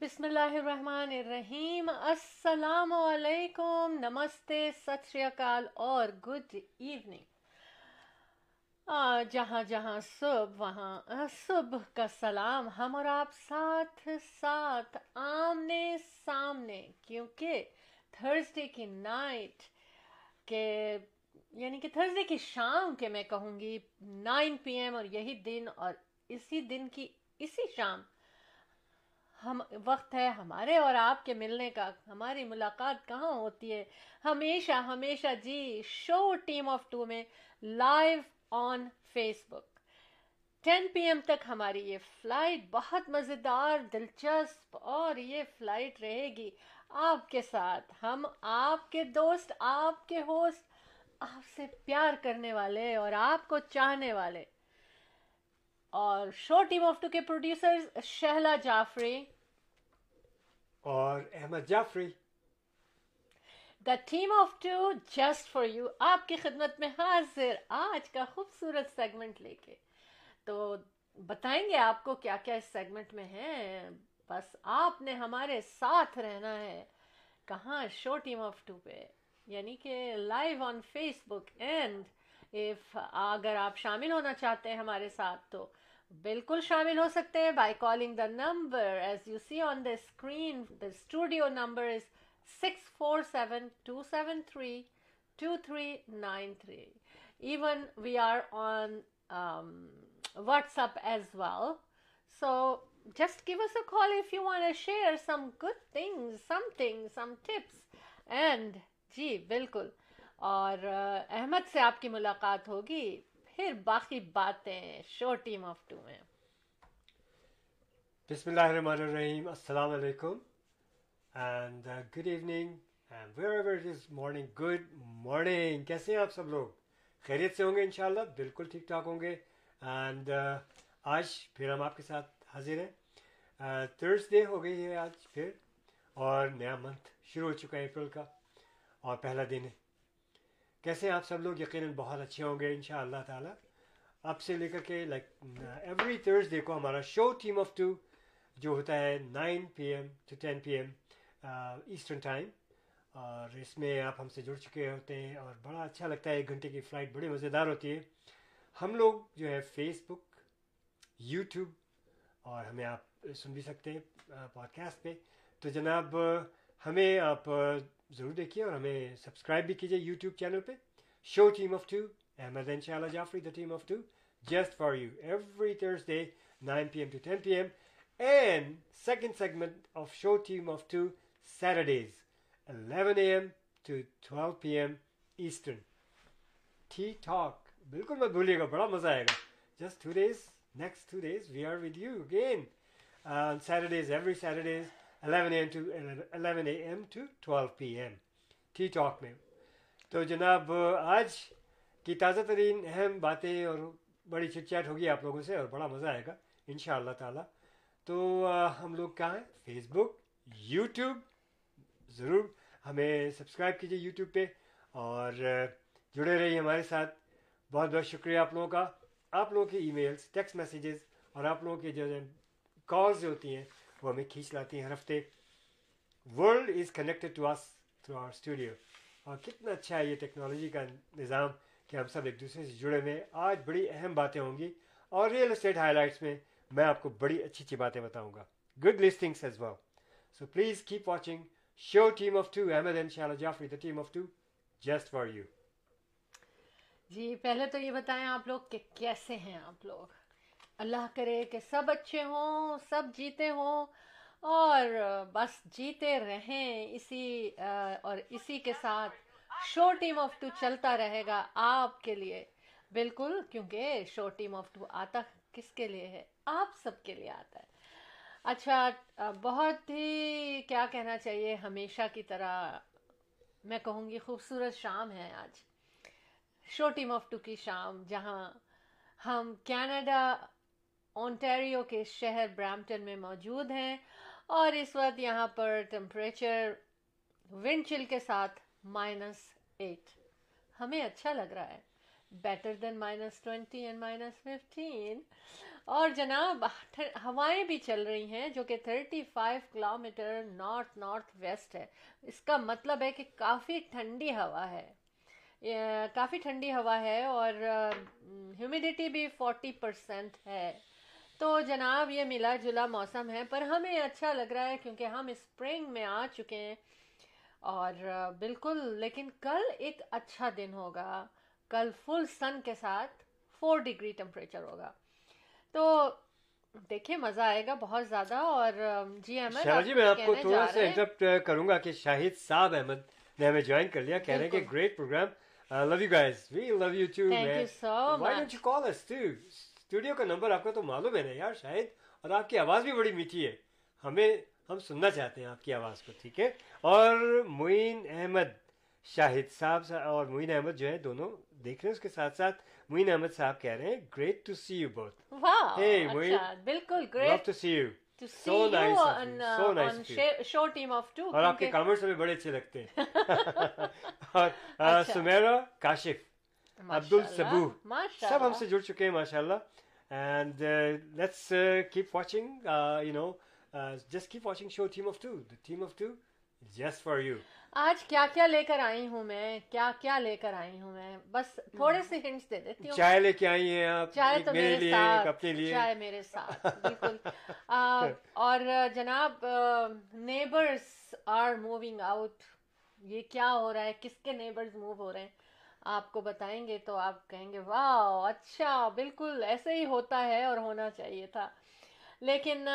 بسم اللہ الرحمن الرحیم۔ السلام علیکم۔ نمستے۔ ست شری اکال۔ اور گڈ ایوننگ۔ جہاں جہاں صبح، وہاں صبح کا سلام۔ ہم اور آپ ساتھ ساتھ آمنے سامنے، کیونکہ تھرسڈے کی نائٹ کے یعنی کہ تھرسڈے کی شام کے میں کہوں گی، نائن پی ایم اور یہی دن اور اسی دن کی اسی شام ہم، وقت ہے ہمارے اور آپ کے ملنے کا۔ ہماری ملاقات کہاں ہوتی ہے؟ ہمیشہ ہمیشہ جی شو ٹیم آف ٹو میں live on Facebook ten P M تک ہماری یہ فلائٹ بہت مزیدار، دلچسپ اور یہ فلائٹ رہے گی۔ آپ کے ساتھ ہم، آپ کے دوست، آپ کے ہوسٹ آپ سے پیار کرنے والے اور آپ کو چاہنے والے۔ اور شو ٹیم آف ٹو کے پروڈیوسر شہلا جعفری اور Ahmed Jafri. The team of two just for you آپ کی خدمت میں حاضر۔ آج کا خوبصورت سیگمنٹ لے کے۔ تو بتائیں گے آپ کو کیا کیا اس سیگمنٹ میں ہے؟ بس آپ نے ہمارے ساتھ رہنا ہے۔ کہاں شو ٹیم آف ٹو پہ؟ یعنی کہ live on Facebook and if اگر آپ شامل ہونا چاہتے ہیں ہمارے ساتھ تو بالکل شامل ہو سکتے ہیں by calling the number as you see on the screen the studio number is six four seven two seven three two three nine three even we are on WhatsApp as well so just give us a call if you want share some good thing some thing some tips and جی بالکل اور احمد سے آپ کی ملاقات ہوگی پھر باقی باتیں شو ٹیم آف ٹو میں۔ بسم اللہ الرحمن الرحیم، السلام علیکم۔ And good evening and wherever it is morning good morning کیسے ہیں آپ سب لوگ؟ خیریت سے ہوں گے انشاءاللہ، بالکل ٹھیک ٹھاک ہوں گے۔ اینڈ uh, آج پھر ہم آپ کے ساتھ حاضر ہیں۔ uh, تھرسڈے ہو گئی ہے آج پھر، اور نیا منتھ شروع ہو چکا ہے اپریل کا۔ اور پہلا دن ہے۔ کیسے آپ سب لوگ یقیناً بہت اچھے ہوں گے ان شاء اللہ تعالیٰ؟ اب سے لے کر کے لائک ایوری تھرسڈے کو ہمارا شو ٹیم آف ٹو جو ہوتا ہے nine P M to ten P M eastern time اور اس میں آپ ہم سے جڑ چکے ہوتے ہیں اور بڑا اچھا لگتا ہے، ایک گھنٹے کی فلائٹ بڑی مزیدار ہوتی ہے۔ ہم لوگ جو ہے فیس بک یوٹیوب اور ہمیں آپ سن بھی سکتے ہیں uh, پوڈ کاسٹ پہ۔ تو جناب، ہمیں آپ uh, ضرور دیکھیے اور ہمیں سبسکرائب بھی کیجیے یوٹیوب چینل پہ۔ Show team of two Ahmed ان شاء اللہ Jafri the team of two just for you every Thursday nine P M to ten P M and second segment of show team of two Saturdays eleven A M to twelve P M eastern ٹھیک ٹھاک بالکل مت بھولیے گا، بڑا مزہ آئے گا۔ Just two days next two days we are with you again Saturdays every Saturdays eleven A M to eleven A M to twelve P M tea talk میں تو جناب، آج کی تازہ ترین اہم باتیں اور بڑی چٹ چیٹ ہوگی آپ لوگوں سے اور بڑا مزہ آئے گا ان شاء اللہ تعالیٰ. تو ہم لوگ کہاں ہیں؟ فیس بک یوٹیوب ضرور ہمیں سبسکرائب کیجیے یوٹیوب پہ اور جڑے رہیے ہمارے ساتھ. بہت بہت شکریہ آپ لوگوں کا. آپ لوگوں کے ای میلس ٹیکسٹ میسیجز اور آپ لوگوں کے جو کالز جو ہوتی ہیں وہ ہمیں کھینچ لاتی ہیں ہر ہفتے۔ World is connected to us through our studio اور کتنا اچھا ہے یہ ٹیکنالوجی کا نظام کہ ہم سب ایک دوسرے سے جڑے ہوئے آج بڑی اہم باتیں ہوں گی اور ریئل اسٹیٹ ہائی لائٹس میں میں آپ کو بڑی اچھی اچھی باتیں بتاؤں گا۔ Good listenings as well so please keep watching show team of two Ahmed ان شاء اللہ Jafri the team of two just for you جی پہلے تو یہ بتائیں آپ لوگ کہ کیسے ہیں آپ لوگ؟ اللہ کرے کہ سب اچھے ہوں، سب جیتے ہوں اور بس جیتے رہیں۔ اسی اور اسی کے ساتھ شو ٹیم آف ٹو چلتا رہے گا آپ کے لیے۔ بالکل، کیونکہ شو ٹیم آف ٹو آتا کس کے لیے ہے؟ آپ سب کے لیے آتا ہے۔ اچھا بہت ہی کیا کہنا چاہیے، ہمیشہ کی طرح میں کہوں گی خوبصورت شام ہے آج۔ شو ٹیم آف ٹو کی شام، جہاں ہم کینیڈا اونٹیریو کے شہر برامٹن میں موجود ہیں اور اس وقت یہاں پر ٹمپریچر ونڈ چل کے ساتھ مائنس ایٹ ہمیں اچھا لگ رہا ہے. Better than minus twenty and minus fifteen اور جناب، ہوائیں بھی چل رہی ہیں جو کہ thirty five kilometre north north west ہے. اس کا مطلب ہے کہ کافی ٹھنڈی ہوا ہے. کافی ٹھنڈی ہوا ہے اور ہیومیڈیٹی بھی فورٹی پرسینٹ ہے. تو جناب یہ ملا جلا موسم ہے پر ہمیں اچھا لگ رہا ہے کیونکہ ہم اسپرنگ میں آ چکے ہیں۔ اور بالکل لیکن کل ایک اچھا دن ہوگا۔ کل فل سن کے ساتھ فور ڈگری ٹمپریچر ہوگا۔ تو دیکھیں مزہ آئے گا بہت زیادہ۔ اور جی احمد شاہ جی میں آپ کو تھوڑا سا انٹرپٹ کروں گا کہ شاہد صاحب احمد نے ہمیں جوائن کر لیا۔ کہہ رہے ہیں کہ great programme love you guys we love you too why don't you call us to studio کا نمبر آپ کو تو معلوم ہے نا یار شاہد اور آپ کی آواز بھی بڑی میٹھی ہے ہمیں ہم سننا چاہتے ہیں آپ کی آواز کو ٹھیک ہے اور معین احمد شاہد صاحب اور معین احمد جو ہے دونوں دیکھ رہے ہیں اس کے ساتھ ساتھ معین احمد صاحب کہہ رہے ہیں گریٹ ٹو سی یو بہت بالکل گریٹ ٹو سی یو اور آپ کے کامنٹس ہمیں بڑے اچھے لگتے ہیں اور سمیرا کاشف عبد الصبو سب ہم سے جڑ چکے ہیں ماشاء اللہ and let's keep watching you know just keep watching show team of two team of two just for you آج کیا کیا لے کر آئی ہوں میں؟ کیا کیا لے کر آئی ہوں میں؟ بس تھوڑے سے ہنٹس دے دیتی ہوں. چائے لے کے آئی ہیں آپ چائے تو میرے ساتھ اپنے لیے۔ چائے میرے ساتھ بالکل. اور جناب نیبرس آر موونگ آؤٹ یہ کیا ہو رہا ہے؟ کس کے نیبرز موو ہو رہے ہیں؟ آپ کو بتائیں گے تو آپ کہیں گے واہ اچھا بالکل ایسے ہی ہوتا ہے اور ہونا چاہیے تھا۔ لیکن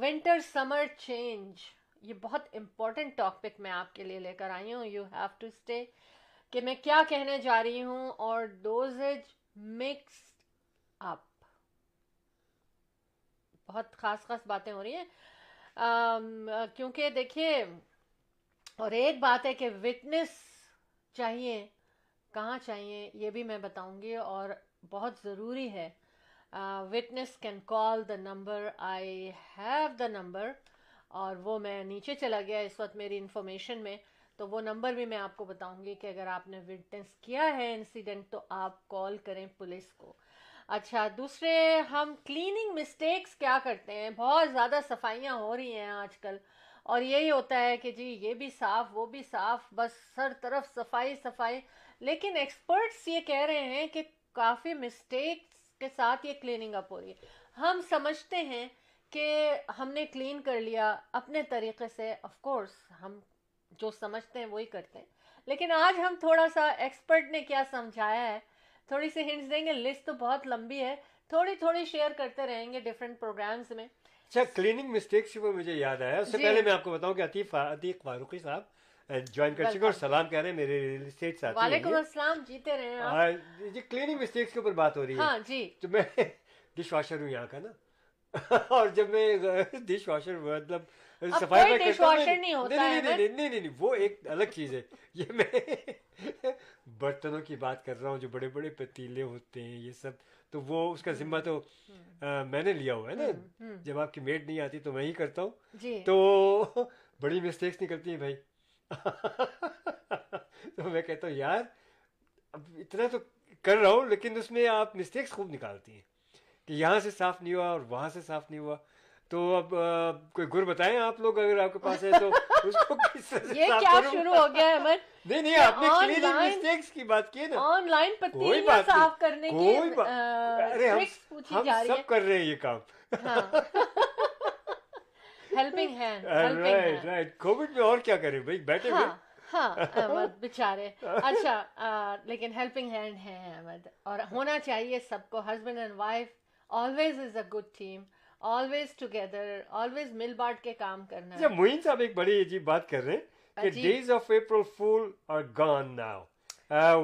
ونٹر سمر چینج یہ بہت امپورٹنٹ ٹاپک میں آپ کے لیے لے کر آئی ہوں۔ یو ہیو ٹو اسٹے کہ میں کیا کہنے جا رہی ہوں اور ڈوزج مکس اپ بہت خاص خاص باتیں ہو رہی ہیں۔ کیونکہ دیکھیے، اور ایک بات ہے کہ وٹنس چاہیے۔ کہاں چاہیے یہ بھی میں بتاؤں گی اور بہت ضروری ہے۔ Witness can call the number I have the number اور وہ میں نیچے چلا گیا اس وقت میری انفارمیشن میں۔ تو وہ نمبر بھی میں آپ کو بتاؤں گی کہ اگر آپ نے وٹنس کیا ہے انسیڈنٹ تو آپ کال کریں پولیس کو۔ اچھا دوسرے، ہم کلیننگ مسٹیکس کیا کرتے ہیں؟ بہت زیادہ صفائیاں ہو رہی ہیں آج کل۔ اور یہی ہوتا ہے کہ جی یہ بھی صاف، وہ بھی صاف، بس ہر طرف صفائی صفائی۔ لیکن ایکسپرٹس یہ کہہ رہے ہیں کہ کافی مسٹیکس کے ساتھ یہ کلیننگ اپ ہو رہی ہے۔ ہم سمجھتے ہیں کہ ہم نے کلین کر لیا اپنے طریقے سے آف کورس ہم جو سمجھتے ہیں وہی کرتے ہیں۔ لیکن آج ہم تھوڑا سا ایکسپرٹ نے کیا سمجھایا ہے۔ تھوڑی سی ہنٹس دیں گے لسٹ تو بہت لمبی ہے۔ تھوڑی تھوڑی شیئر کرتے رہیں گے ڈفرینٹ پروگرامز میں۔ اچھا کلیننگ مسٹیکس وہ مجھے یاد آیا۔ اس سے جی. پہلے میں آپ کو بتاؤں کہ عطیف عتیق فاروقی صاحب جوائن کر چکے اور سلام کہہ رہے ہیں میرے ریل اسٹیٹ ساتھی وعلیکم السلام جیتے رہے جی کلیننگ مسٹیکس کے اوپر بات ہو رہی ہے ہاں جی تو میں ڈش واشر ہوں یہاں کا نا اور جب میں ڈش واشر مطلب صفائی میں کرتا ہوں نہیں نہیں وہ ایک الگ چیز ہے یہ میں برتنوں کی بات کر رہا ہوں جو بڑے بڑے پتیلے ہوتے ہیں یہ سب تو وہ اس کا ذمہ تو میں نے لیا ہوا ہے نا جب آپ کی میڈ نہیں آتی تو میں ہی کرتا ہوں۔ تو بڑی مسٹیکس نکلتی ہیں بھائی تو میں کہتا ہوں یار اب اتنا تو کر رہا ہوں لیکن اس میں آپ مسٹیکس خوب نکالتی ہیں کہ یہاں سے صاف نہیں ہوا اور وہاں سے صاف نہیں ہوا۔ تو اب کوئی گر بتائیں آپ لوگ اگر آپ کے پاس ہے تو اس کو کس طرح یہ کیا شروع ہو گیا ہے نہیں نہیں آپ نے مسٹیکس کی بات کی نا۔ آن لائن پتیلیاں صاف کرنے کی ارے ہم ہم سب کر رہے ہیں یہ کام۔ Helping hand right right covid میں اور کیا کریں بھائی؟ بیٹھے ہاں بےچارے اچھا لیکن ہیلپنگ ہینڈ ہے احمد۔ اور ہونا چاہیے سب کو husband and wife always is a good team always together always مل بانٹ کے کام کرنا۔ اچھا موین صاحب ایک بڑی عجیب بات کر رہے ہیں کہ days of April fool are gone now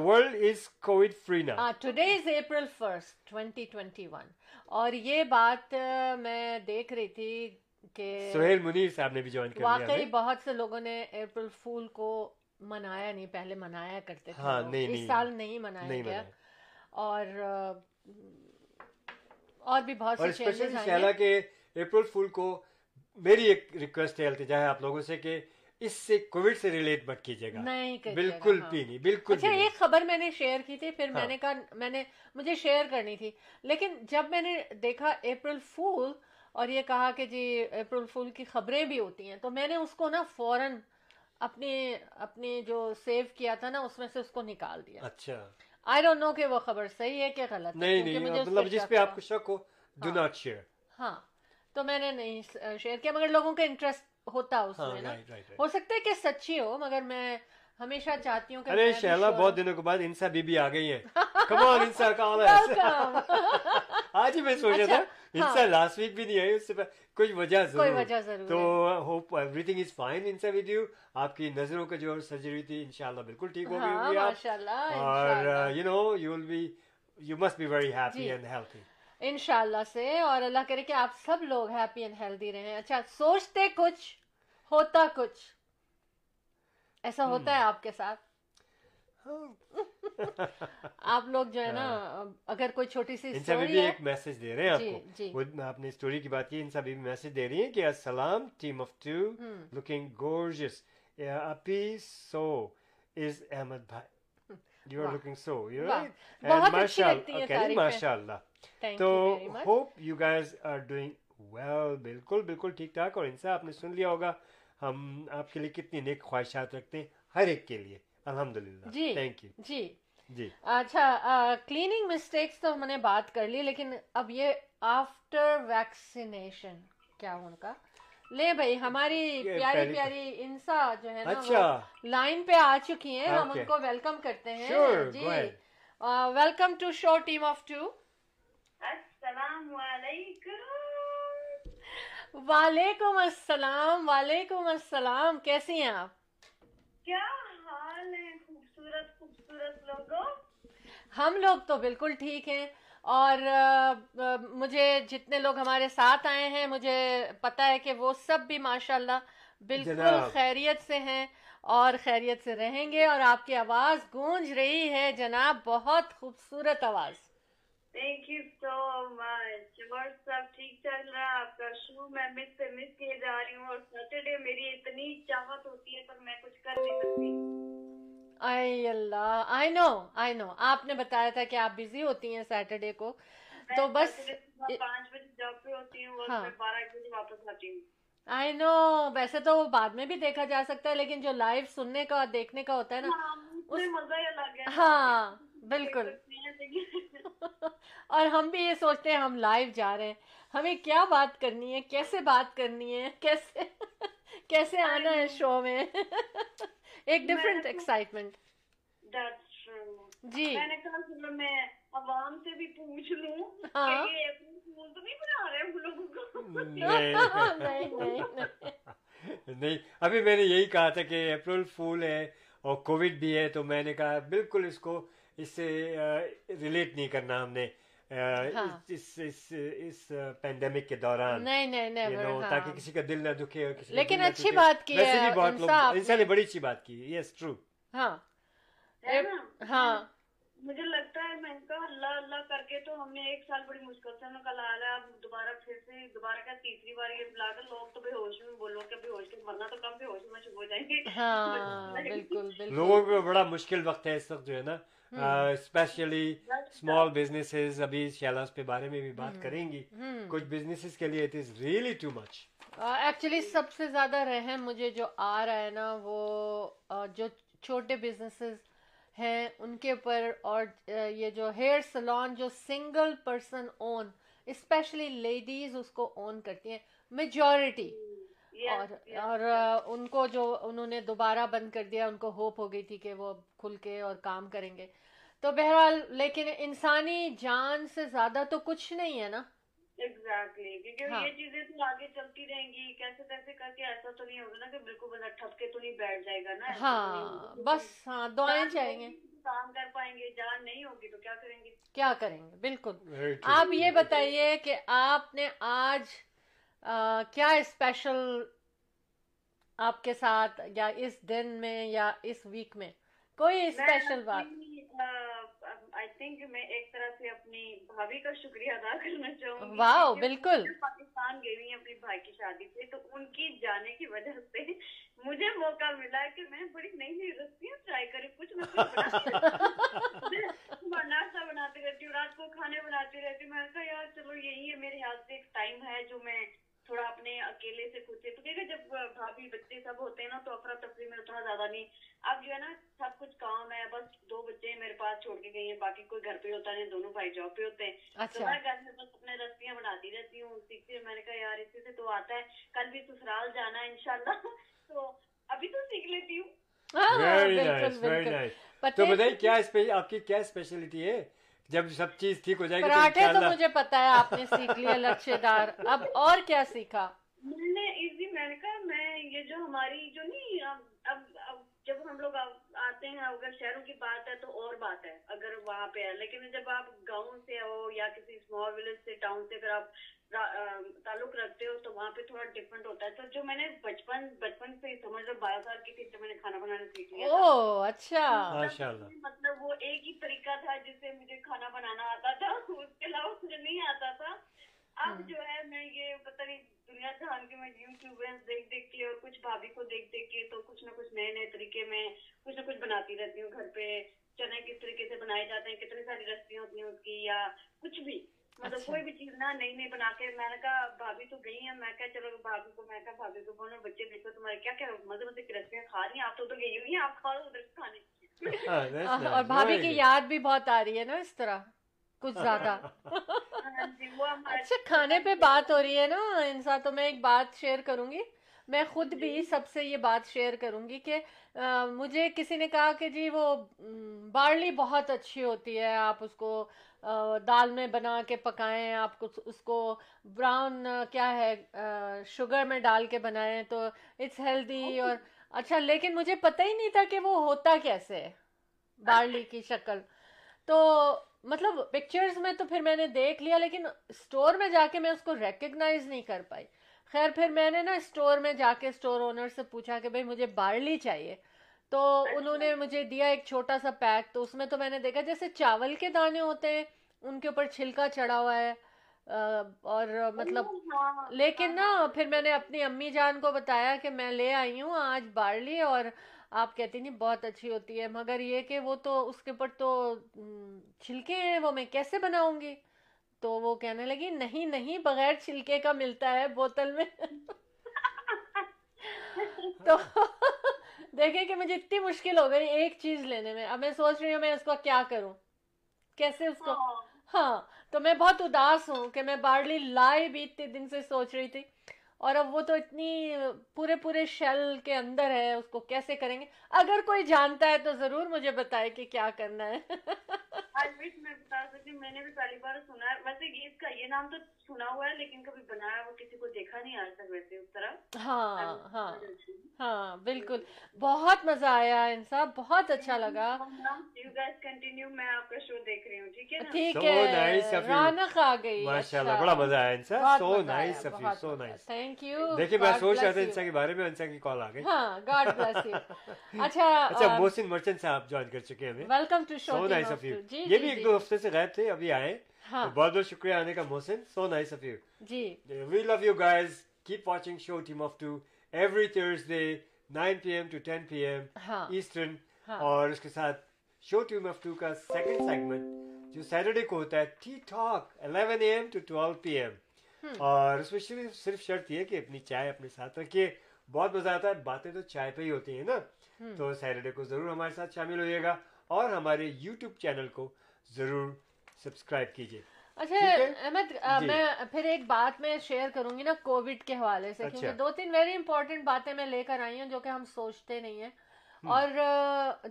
world is covid free نا today is April first twenty twenty one اور یہ بات میں دیکھ رہی تھی کہ سہیل منیر صاحب نے بھی جوائن کر واقعی بہت سے لوگوں نے اپریل فول کو منایا نہیں پہلے منایا کرتے تھے ہاں اس سال نہیں منایا گیا۔ اور اور بھی بہت سے چینجز ہیں کہ اپریل فول کو میری ایک ریکویسٹ ہے التجا ہے آپ لوگوں سے کہ اس سے کووڈ سے ریلیٹ مت کیجیے گا۔ نہیں بالکل ہاں۔ بھی نہیں بالکل اچھا نہیں۔ ایک خبر میں نے شیئر کی تھی پھر میں ہاں۔ نے کہا میں نے مجھے شیئر کرنی تھی۔ لیکن جب میں نے دیکھا اپریل فول اور یہ کہا کہ جی اپریل فول کی خبریں بھی ہوتی ہیں۔ تو میں نے اس کو نا فوراً اپنی اپنی جو سیو کیا تھا نا اس میں سے اس کو نکال دیا۔ اچھا۔ آئی ڈونٹ نو کہ وہ خبر صحیح ہے کہ غلط ہے نہیں نہیں مطلب جس پہ آپ۔ کو شک ہو ڈو۔ ناٹ شیئر ہاں۔ تو میں نے نہیں شیئر کیا مگر لوگوں کا انٹرسٹ ہوتا اس ہاں میں نا۔ ہو سکتا ہے کہ سچی ہو مگر میں ہمیشہ چاہتی ہوں کہ ارے شہلا بہت دنوں کے بعد انسا بی بی آ گئی ہیں۔ کم آن انسا کال. آج ہی میں سوچا اچھا، تھا۔ انسا لاسٹ ویک بھی نہیں آئی اس سے کوئی وجہ ضرور. تو hope everything is fine انسا ود یو آپ کی نظروں کا جو سرجری تھی انشاءاللہ بالکل ٹھیک ہو ہاں گئی ہوگی آپ۔ اور you know you will be you must be very happy. And healthy انشاء اللہ سے اور اللہ کرے کہ آپ سب لوگ ہیپی اینڈ ہیلدی رہیں۔ اچھا سوچتے کچھ ہوتا کچھ۔ ایسا ہوتا ہے آپ کے ساتھ؟ آپ لوگ جو ہے نا اگر کوئی چھوٹی سی بی اسٹوری بھی ایک میسج دے رہے ہیں جی، آپ جی۔ کو۔ وہ آپ نے اسٹوری کی بات کی انسا بی بھی میسج دے رہی ہیں کہ السلام team of two looking gorgeous اپی so is Ahmed بھائی۔ You are. Looking so you ہیں تعریفیں۔ ماشاء اللہ تو. Hope you guys are doing well بالکل بالکل ٹھیک ٹھاک۔ اور انسا آپ نے سن لیا ہوگا ہم آپ کے لیے کتنی نیک خواہشات رکھتے ہیں ہر ایک کے لیے۔ الحمد للہ جی۔ تھینک یو جی۔ جی۔ اچھا کلیننگ مسٹیکس تو ہم نے بات کر لی لیکن اب یہ آفٹر ویکسینیشن کیا ان کا؟ لے بھائی ہماری پیاری پیاری انسا جو ہے نا اچھا۔ لائن پہ آ چکی ہیں ہم. ان کو ویلکم کرتے ہیں۔ جی. Welcome to show team of two السلام علیکم۔ وعلیکم السلام وعلیکم السلام کیسی ہیں آپ؟ کیا حال ہے خوبصورت خوبصورت لوگوں ہم لوگ تو بالکل ٹھیک ہیں اور مجھے جتنے لوگ ہمارے ساتھ آئے ہیں مجھے پتا ہے کہ وہ سب بھی ماشاءاللہ بالکل جناب۔ خیریت سے ہیں اور خیریت سے رہیں گے اور آپ کی آواز گونج رہی ہے جناب بہت خوبصورت آواز۔ تھینک یو سو مچ اور سب ٹھیک چل رہا ہے؟ آپ کا شو میں مس سے مس کیے جا رہی ہوں اور سیٹرڈے میری اتنی چاہت ہوتی ہے پر میں کچھ کر نہیں سکتی۔ آئی اللہ آئی نو آئی نو آپ نے بتایا تھا کہ آپ بزی ہوتی ہیں سیٹرڈے کو تو بس اور ہاں۔ آئی نو ویسے تو بعد میں بھی دیکھا جا سکتا ہے لیکن جو لائیو سننے کا دیکھنے کا ہوتا ہے نا ہاں ہاں بالکل۔ اور ہم بھی یہ سوچتے ہیں ہم لائیو جا رہے ہیں۔ ہمیں کیا بات کرنی ہے؟ کیسے بات کرنی ہے؟ کیسے؟ کیسے آنا ہے شو میں؟ ایک ڈفرینٹ ایکسائٹمنٹ That's true. جی میں نے کہا چلو میں عوام سے بھی پوچھ لوں کہ ہاں۔ یہ تو نہیں بنا رہے ہم لوگوں کو نہیں نہیں نہیں نہیں ابھی میں نے یہی کہا تھا کہ اپریل فول ہے اور کووڈ بھی ہے تو میں نے کہا بالکل اس کو اس سے ریلیٹ نہیں کرنا ہم نے۔ اس اس اس پینڈیمک کے دوران نہیں نہیں۔ تاکہ کسی کا دل نہ دکھے اور کسی کا لیکن اچھی۔ بات کی ویسے ہے بھی بہت لوگ انسان نے۔ بڑی اچھی بات کی یس ٹرو ہاں؟ ہاں مجھے لگتا ہے میں کہا اللہ اللہ کر کے تو ہم نے ایک سال بڑی مشکل سے ہمیں کل آیا اب دوبارہ پھر سے دوبارہ کا تیسری بار یہ بلا کر لوگ تو بے ہوش میں بولو کہ بے ہوش کے مرنا تو کم بے ہوش میں شروع ہو جائیں گے۔ ہاں بالکل لوگوں کو بڑا مشکل وقت ہے اس وقت جو ہے نا۔ اسپیشلی اسمال بزنسز ابھی شیلاس پہ بارے میں بھی بات کریں گی۔ کچھ بزنسز کے لیے it is really too much actually سب سے زیادہ رحم مجھے جو آ رہا ہے نا وہ جو چھوٹے بزنسز ہیں ان کے اوپر اور یہ جو ہیئر سلون جو single person own especially ladies اس کو اون کرتی ہیں میجورٹی اور اور ان کو جو انہوں نے دوبارہ بند کر دیا ان کو ہوپ ہو گئی تھی کہ وہ کھل کے اور کام کریں گے۔ تو بہرحال لیکن انسانی جان سے زیادہ تو کچھ نہیں ہے نا۔ ایگزیکٹلی کیونکہ ہاں۔ یہ چیزیں تو آگے چلتی رہیں گی کیسے کیسے کر کے ایسا تو نہیں ہوگا نا کہ بالکل بندہ ٹھپ کے تو نہیں بیٹھ جائے گا نا نہیں ہاں۔ بس ہاں دعائیں ہوگی تو کام کر پائیں گے جان نہیں ہوگی تو کیا کریں گے؟ کیا کریں گے؟ بالکل۔ آپ یہ بتائیے کہ آپ نے آج کیا اسپیشل آپ کے ساتھ یا اس دن میں یا اس ویک میں کوئی اسپیشل بات؟ آئی تھنک میں ایک طرح سے اپنی بھابھی کا شکریہ ادا کرنا چاہوں گی واو بالکل۔ پاکستان گئی ہوئی اپنی بھائی کی شادی سے تو ان کی جانے کی وجہ سے مجھے موقع ملا کہ میں بڑی نئی نئی ریسپیاں ٹرائی کروں کچھ میں کچھ ناشتہ بناتی رہتی ہوں رات کو کھانے بناتی رہتی ہوں۔ میں نے کہا یار چلو یہی ہے میرے ہاتھ سے ایک ٹائم ہے جو میں تھوڑا اپنے اکیلے سے خود سے کیونکہ جب بھابھی بچے سب ہوتے ہیں نا تو افرا تفری میں اتنا زیادہ نہیں۔ اب جو ہے نا سب کچھ کام ہے بس دو بچے میرے پاس چھوڑ کے گئی ہیں باقی کوئی گھر پہ ہوتا نہیں دونوں بھائی جاب پہ ہوتے ہیں۔ تو میں گھر میں بس اپنے رسیاں بناتی رہتی ہوں سیکھتی ہوں میں نے کہا یار اسی سے تو آتا ہے کل بھی سسرال جانا ہے انشاءاللہ۔ تو ابھی تو سیکھ لیتی ہوں۔ تو بتائیے کیا آپ کی کیا اسپیشلٹی ہے؟ جب سب چیز ٹھیک ہو جائے گی پراٹھے تو مجھے پتا ہے آپ نے سیکھ لیا لچھے دار اب اور کیا سیکھا؟ میں نے اس دن میں نے کہا میں یہ جو ہماری جو نہیں اب اب جب ہم لوگ آتے ہیں اگر شہروں کی بات ہے تو اور بات ہے اگر وہاں پہ ہے۔ لیکن جب آپ گاؤں سے ہو یا کسی اسمال ولیج سے ٹاؤن سے اگر آپ تعلق رکھتے ہو تو وہاں پہ تھوڑا ڈفرنٹ ہوتا ہے۔ تو جو میں نے بچپن بچپن سے ہی سمجھ لو بارہ سال کی تھی جب میں نے کھانا بنانا سیکھ لیا اچھا۔ مطلب, مطلب وہ ایک ہی طریقہ تھا جس سے مجھے کھانا بنانا آتا تھا۔ اس کے علاوہ مجھے نہیں آتا تھا۔ اب ہاں۔ جو ہے میں یہ پتہ نہیں دنیا جہان کے میں یوٹیوب دیکھ دیکھ کے اور کچھ بھابھی کو دیکھ دیکھ کے تو کچھ نہ کچھ نئے نئے طریقے میں کچھ نہ کچھ بناتی رہتی ہوں گھر پہ۔ چنے کس طریقے سے بنائے جاتے ہیں کتنی ساری ریسپیاں ہوتی ہیں اس کی یا کچھ بھی۔ مطلب کوئی بھی چیز نہ نئی نئی بنا کے میں نے کہا بھابھی تو گئی ہیں میں کہا چلو بھابھی کو میں کہا بھابھی کو بولو بچے دیکھو تمہارے کیا کیا مزے مزے کی رسمیں کھا رہی ہیں آپ تو ادھر گئی ہوئی ہیں آپ کھا لو ادھر کھانے اور بھابھی کی یاد بھی بہت آ رہی ہے نا اس طرح کچھ زیادہ اچھا کھانے پہ بات ہو رہی ہے نا انسان تو میں ایک بات شیئر کروں گی میں خود بھی جی۔ سب سے یہ بات شیئر کروں گی کہ مجھے کسی نے کہا کہ جی وہ بارلی بہت اچھی ہوتی ہے آپ اس کو دال میں بنا کے پکائیں آپ اس کو براؤن کیا ہے شوگر میں ڈال کے بنائیں تو اٹس ہیلدی اور اچھا لیکن مجھے پتہ ہی نہیں تھا کہ وہ ہوتا کیسے ہے بارلی کی شکل۔ تو مطلب پکچرز میں تو پھر میں نے دیکھ لیا لیکن اسٹور میں جا کے میں اس کو ریکگنائز نہیں کر پائی۔ خیر پھر میں نے نا اسٹور میں جا کے اسٹور اونر سے پوچھا کہ بھائی مجھے بارلی چاہیے۔ تو انہوں نے اچھا۔ مجھے دیا ایک چھوٹا سا پیک تو اس میں تو میں نے دیکھا جیسے چاول کے دانے ہوتے ہیں ان کے اوپر چھلکا چڑھا ہوا ہے اور مطلب ہاں، ہاں، ہاں۔ لیکن نا پھر میں نے اپنی امی جان کو بتایا کہ میں لے آئی ہوں آج بارلی اور آپ کہتی نہیں بہت اچھی ہوتی ہے مگر یہ کہ وہ تو اس کے اوپر تو چھلکے ہیں وہ میں کیسے بناؤں گی؟ تو وہ کہنے لگی نہیں نہیں بغیر چھلکے کا ملتا ہے بوتل میں. تو دیکھیں کہ مجھے اتنی مشکل ہو گئی ایک چیز لینے میں۔ اب میں سوچ رہی ہوں میں اس کو کیا کروں؟ کیسے اس کو؟ ہاں۔, ہاں، تو میں بہت اداس ہوں کہ میں بارلی لائے بھی اتنے دن سے سوچ رہی تھی۔ اور اب وہ تو اتنی پورے پورے شیل کے اندر ہے اس کو کیسے کریں گے؟ اگر کوئی جانتا ہے تو ضرور مجھے بتائے کہ کیا کرنا ہے۔ میں نے بھی پہلی بار سنا ہے۔ ویسے اس کا یہ نام تو سنا ہوا ہے لیکن کبھی بنایا وہ کسی کو دیکھا نہیں آج تک ویسے اس طرح۔ ہاں ہاں۔ ہاں بالکل۔ بہت مزہ آیا ان صاحب بہت اچھا لگا۔ یو گیس کنٹینیو میں آپ کا شو دیکھ رہی ہوں ٹھیک ہے ٹھیک ہے۔ رونق آ گئی اچھا۔ ماشاء اللہ بڑا مزہ آیا ان صاحب so nice so nice thank you دیکھیے میں سوچ رہا تھا انسا کے بارے میں انسا کی کال آ ہاں گاڈ بلیس یو اچھا اچھا محسن مرچن صاحب جوائن کر چکے ہیں welcome to show nice of you یہ بھی ایک دو ہفتے سے غائب تھے ابھی آئے بہت بہت شکریہ آنے کا Mohsin so nice of you G we love you guys keep watching show team of two every Thursday 9 P M to 10 P M eastern اور اس کے ساتھ شو ٹیم آف ٹو کا سیکنڈ سیگمنٹ جو سیٹرڈے کو ہوتا ہے ٹھیک ٹھاک 11 A M to 12 P M اور اس میں صرف صرف شرط یہ کہ اپنی چائے اپنے ساتھ رکھیے۔ بہت مزہ آتا ہے۔ باتیں تو چائے پہ ہی ہوتی ہیں نا۔ تو سیٹرڈے کو ضرور ہمارے ساتھ شامل ہوئے گا اور ہمارے یوٹیوب چینل کو ضرور سبسکرائب کیجیے۔ اچھا احمد جی۔ میں پھر ایک بات میں شیئر کروں گی نا کووڈ کے حوالے سے کیونکہ اچھا۔ دو تین ویری امپورٹنٹ باتیں میں لے کر آئی ہوں جو کہ ہم سوچتے نہیں ہیں۔ اور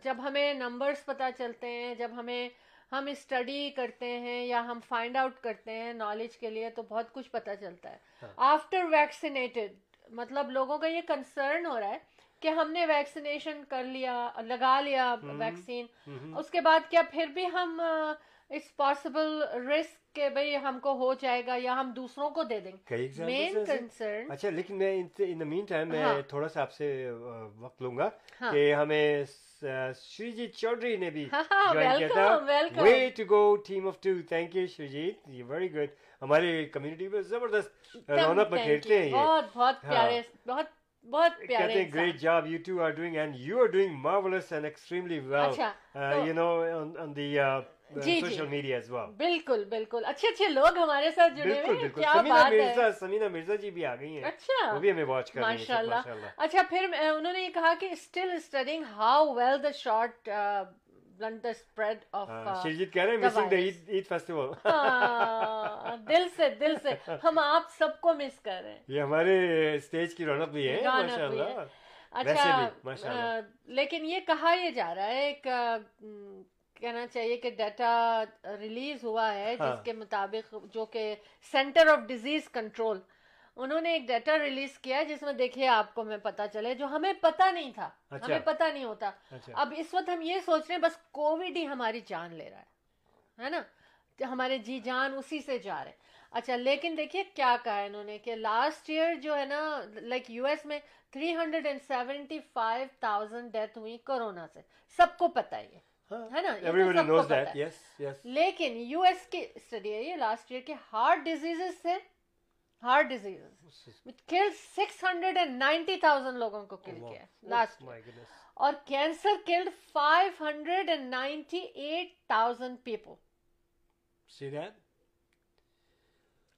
جب ہمیں نمبرز پتہ چلتے ہیں جب ہمیں ہم اسٹڈی کرتے ہیں یا ہم فائنڈ آؤٹ کرتے ہیں نالج کے لیے تو بہت کچھ پتہ چلتا ہے۔ ہاں۔ آفٹر ویکسینیٹڈ مطلب لوگوں کا یہ کنسرن ہو رہا ہے کہ ہم نے ویکسینیشن کر لیا لگا لیا ویکسین اس کے بعد کیا پھر بھی ہم اٹس پاسبل رسک کہ بھئی ہم کو ہو جائے گا یا ہم دوسروں کو دے دیں۔ گے مین کنسرن اچھا لیکن ان دا مین ٹائم میں ہاں۔ تھوڑا سا آپ سے وقت لوں گا ہاں۔ کہ ہمیں Uh, Shujit Chaudhary ne bhi welcome welcome. Way to go team of two. Thank you Shujit you very good. ہماری کمیونٹی میں زبردست رونق بکھیرتے ہیں یہ بہت بہت پیارے بہت بہت پیارے کہتے ہیں great job you two are doing and you are doing marvellous and extremely well you know on the جی, جی۔ سوشل میڈیا بالکل بالکل۔ اچھے اچھے لوگ ہمارے ساتھ جڑے ہوئے ہیں کیا بات ہے۔ سمینا مرزا جی بھی آ گئی ہیں۔ اچھا۔ وہ بھی ہمیں واچ کر رہی ہیں ماشاءاللہ۔ اچھا پھر انہوں نے یہ کہا کہ still studying how well the short uh, ہاں، uh, کہہ رہے ہیں ہاں، دل سے دل سے۔ ہم آپ سب کو مس کر رہے ہیں۔ یہ ہمارے سٹیج کی رونق بھی ہے ماشاءاللہ۔ اچھا لیکن یہ کہا یہ جا رہا ہے ایک کہنا چاہیے کہ ڈیٹا ریلیز ہوا ہے ہاں۔ جس کے مطابق جو کہ سینٹر آف ڈیزیز کنٹرول انہوں نے ایک ڈیٹا ریلیز کیا جس میں دیکھیے آپ کو میں پتا چلے جو ہمیں پتا نہیں تھا۔ اچھا۔ ہمیں پتا نہیں ہوتا۔ اچھا۔ اب اس وقت ہم یہ سوچ رہے ہیں بس کووڈ ہی ہماری جان لے رہا ہے۔ نا؟ ہمارے جی جان اسی سے جا رہے ہیں۔ اچھا لیکن دیکھیے کیا کہا انہوں نے کہ لاسٹ ایئر جو ہے نا لائک یو ایس میں three hundred and seventy five thousand death ہوئی کورونا سے۔ سب کو پتا ہی ہے۔ ہے نا لیکن یو ایس کی اسٹڈی ہے یہ لاسٹ ایئر کے ہارٹ ڈیزیز سے heart disease kill six hundred and ninety thousand لوگوں کو کل کیا لاسٹ اور cancer killed five hundred and ninety eight thousand people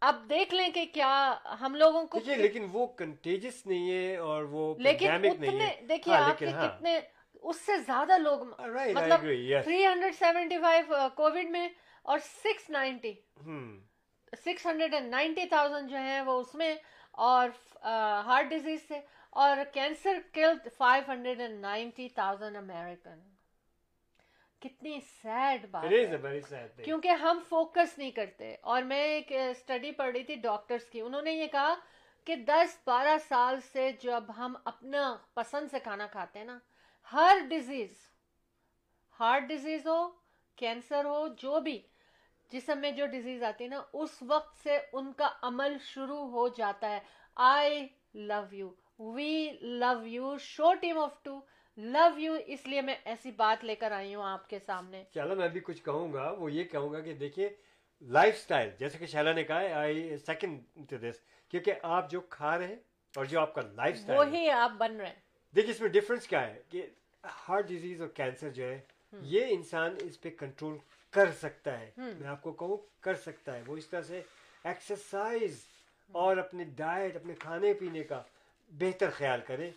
اب دیکھ لیں کہ کیا ہم لوگوں کو لیکن وہ کنٹیجس نہیں ہے اور وہ لیکن دیکھیے آپ کے کتنے اس سے زیادہ لوگ مطلب three hundred seventy five covid میں اور six ninety six hundred and ninety thousand جو ہیں وہ اس میں اور uh, ہارٹ ڈیزیز سے اور cancer kill five hundred and ninety thousand American کتنی سیڈ بات کیونکہ ہم فوکس نہیں کرتے. اور میں ایک uh, اسٹڈی پڑھ رہی تھی ڈاکٹرس کی. انہوں نے یہ کہا کہ دس بارہ سال سے جب ہم اپنا پسند سے کھانا کھاتے ہیں نا ہر ڈیزیز ہارٹ ڈیزیز ہو کینسر ہو جو بھی جسم میں جو ڈیزیز آتی ہے نا اس وقت سے ان کا عمل شروع ہو جاتا ہے۔ I love you we love you show team of two love you اس لیے میں ایسی بات لے کر آئی ہوں آپ کے سامنے۔ چلو میں بھی کچھ کہوں گا وہ یہ کہوں گا کہ دیکھیے لائف سٹائل جیسے کہ شیلا نے کہا آئی سیکنڈ کیونکہ آپ جو کھا رہے ہیں اور جو آپ کا لائف سٹائل وہی آپ بن رہے ہیں۔ دیکھیے اس میں ڈفرنس کیا ہے کہ ہارٹ ڈیزیز اور کینسر جو ہے یہ انسان اس پہ کنٹرول کر سکتا ہے۔ میں آپ کو کہوں کر سکتا ہے۔ وہ اس طرح سے ایکسرسائز اور اپنے ڈائٹ اپنے کھانے پینے کا بہتر خیال کرے۔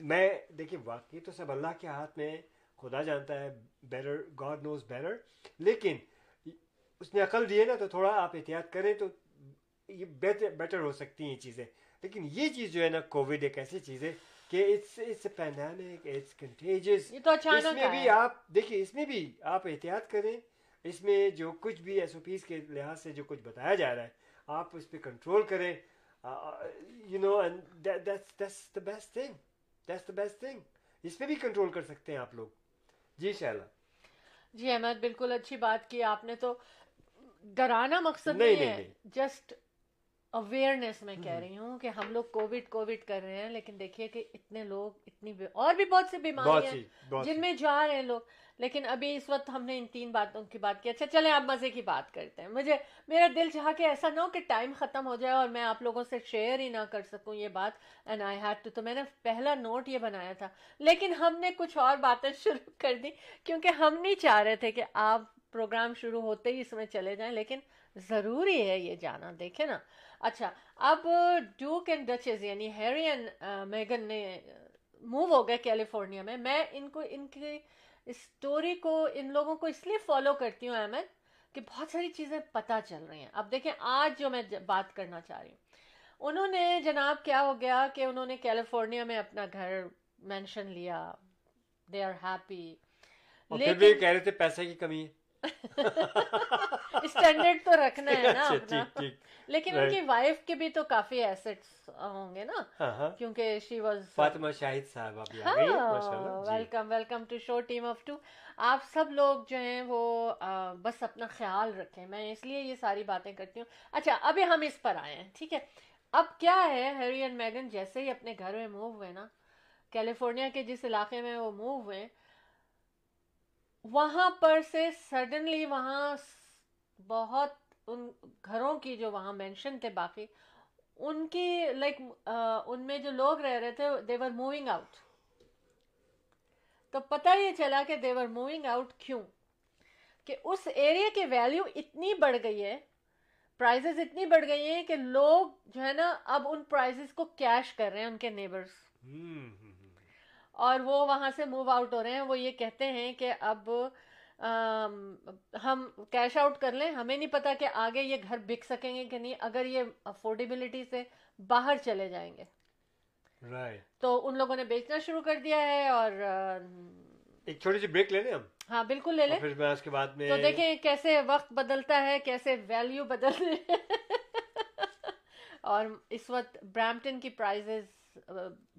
میں دیکھیے واقعی تو سب اللہ کے ہاتھ میں خدا جانتا ہے بیٹر گاڈ نوز بیٹر لیکن اس نے عقل دی ہے نا تو تھوڑا آپ احتیاط کریں تو یہ بیٹر بیٹر ہو سکتی ہیں چیزیں۔ لیکن یہ چیز جو ہے نا کووڈ ایک ایسی چیز ہے کہ it's it's a pandemic it's contagious یہ تو اچانک اس میں بھی آپ دیکھیں اس میں بھی آپ احتیاط کریں۔ اس میں جو کچھ بھی ایس او پیز کے لحاظ سے جو کچھ بتایا جا رہا ہے آپ اس پہ کنٹرول کریں۔ You know that's the best thing that's the best thing اس پہ بھی کنٹرول کر سکتے ہیں آپ لوگ۔ جی شیلا۔ جی احمد بالکل اچھی بات کی آپ نے تو۔ ڈرانا مقصد نہیں ہے جسٹ اویئرنیس میں کہہ رہی ہوں کہ ہم لوگ کووڈ کووڈ کر رہے ہیں لیکن دیکھیے کہ اتنے لوگ اتنی اور بھی بہت سی بیماری ہیں جن میں جا رہے ہیں لوگ۔ لیکن ابھی اس وقت ہم نے ان تین باتوں کی بات کی۔ اچھا چلیں آپ مزے کی بات کرتے ہیں۔ مجھے میرا دل چاہ کہ ایسا نہ ہو کہ ٹائم ختم ہو جائے اور میں آپ لوگوں سے شیئر ہی نہ کر سکوں یہ بات۔ اینڈ آئی ہیڈ ٹو تو میں نے پہلا نوٹ یہ بنایا تھا۔ لیکن ہم نے کچھ اور باتیں شروع کر دی کیونکہ ہم نہیں چاہ رہے تھے کہ آپ پروگرام شروع ہوتے ہی اس میں چلے جائیں۔ لیکن ضروری ہے یہ جانا دیکھیں نا۔ اچھا اب ڈوک اینڈ ڈچز یعنی ہیری اینڈ میگن نے موو ہو گئے کیلیفورنیا میں۔ میں ان کو ان کی اسٹوری کو ان لوگوں کو اس لیے فالو کرتی ہوں احمد کہ بہت ساری چیزیں پتہ چل رہی ہیں۔ اب دیکھیں آج جو میں بات کرنا چاہ رہی ہوں۔ انہوں نے جناب کیا ہو گیا کہ انہوں نے کیلیفورنیا میں اپنا گھر مینشن لیا۔ دے آر ہیپی لیکن کہہ رہے تھے پیسے کی کمی ہے۔ اسٹینڈرڈ تو رکھنا ہے نا اچھا، لیکن ان کی وائف کے بھی تو کافی ایسٹس ہوں گے نا۔ ہاں، ہاں۔ کیونکہ شی واز فاطمہ شاہد صاحب welcome welcome to show team of two آپ سب لوگ جو ہیں وہ بس اپنا خیال رکھیں۔ میں اس لیے یہ ساری باتیں کرتی ہوں۔ اچھا ابھی ہم اس پر آئے ہیں ٹھیک ہے۔ اب کیا ہے ہیری اینڈ میگن؟ جیسے ہی اپنے گھر میں موو ہوئے نا کیلیفورنیا کے جس علاقے میں وہ موو ہوئے وہاں پر سے سڈنلی وہاں بہت ان گھروں کی جو وہاں مینشن تھے باقی، ان کی لائک ان میں جو لوگ رہ رہے تھے دیور موونگ آؤٹ تو پتہ یہ چلا کہ دیور موونگ آؤٹ کیوں؟ کہ اس ایریا کی ویلیو اتنی بڑھ گئی ہے پرائزز اتنی بڑھ گئی ہیں کہ لوگ جو ہے نا اب ان پرائزز کو کیش کر رہے ہیں، ان کے نیبرس اور وہ وہاں سے موو آؤٹ ہو رہے ہیں۔ وہ یہ کہتے ہیں کہ اب آم, ہم کیش آؤٹ کر لیں۔ ہمیں نہیں پتا کہ آگے یہ گھر بک سکیں گے کہ نہیں۔ اگر یہ افورڈیبلٹی سے باہر چلے جائیں گے۔ Right. تو ان لوگوں نے بیچنا شروع کر دیا ہے اور ایک چھوٹی سی بریک لے لیں ہم؟ ہاں بالکل لے لیں۔ پھر میں اس کے بعد میں تو دیکھیں کیسے وقت بدلتا ہے کیسے ویلیو بدلتے اور اس وقت برامپٹن کی پرائزز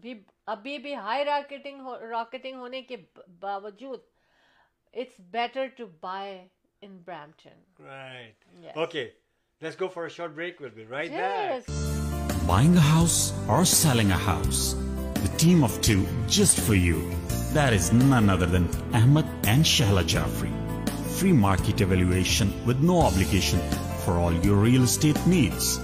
بھی ابھی بھی ہائی راکٹنگ راکٹنگ ہونے کے باوجود it's better to buy in Brampton right okay let's go for short break will be right back buying a house اور selling a house the team of two just for you. That is none other than Ahmed and Shahla Jafri. Free market evaluation with no obligation for all your real estate needs.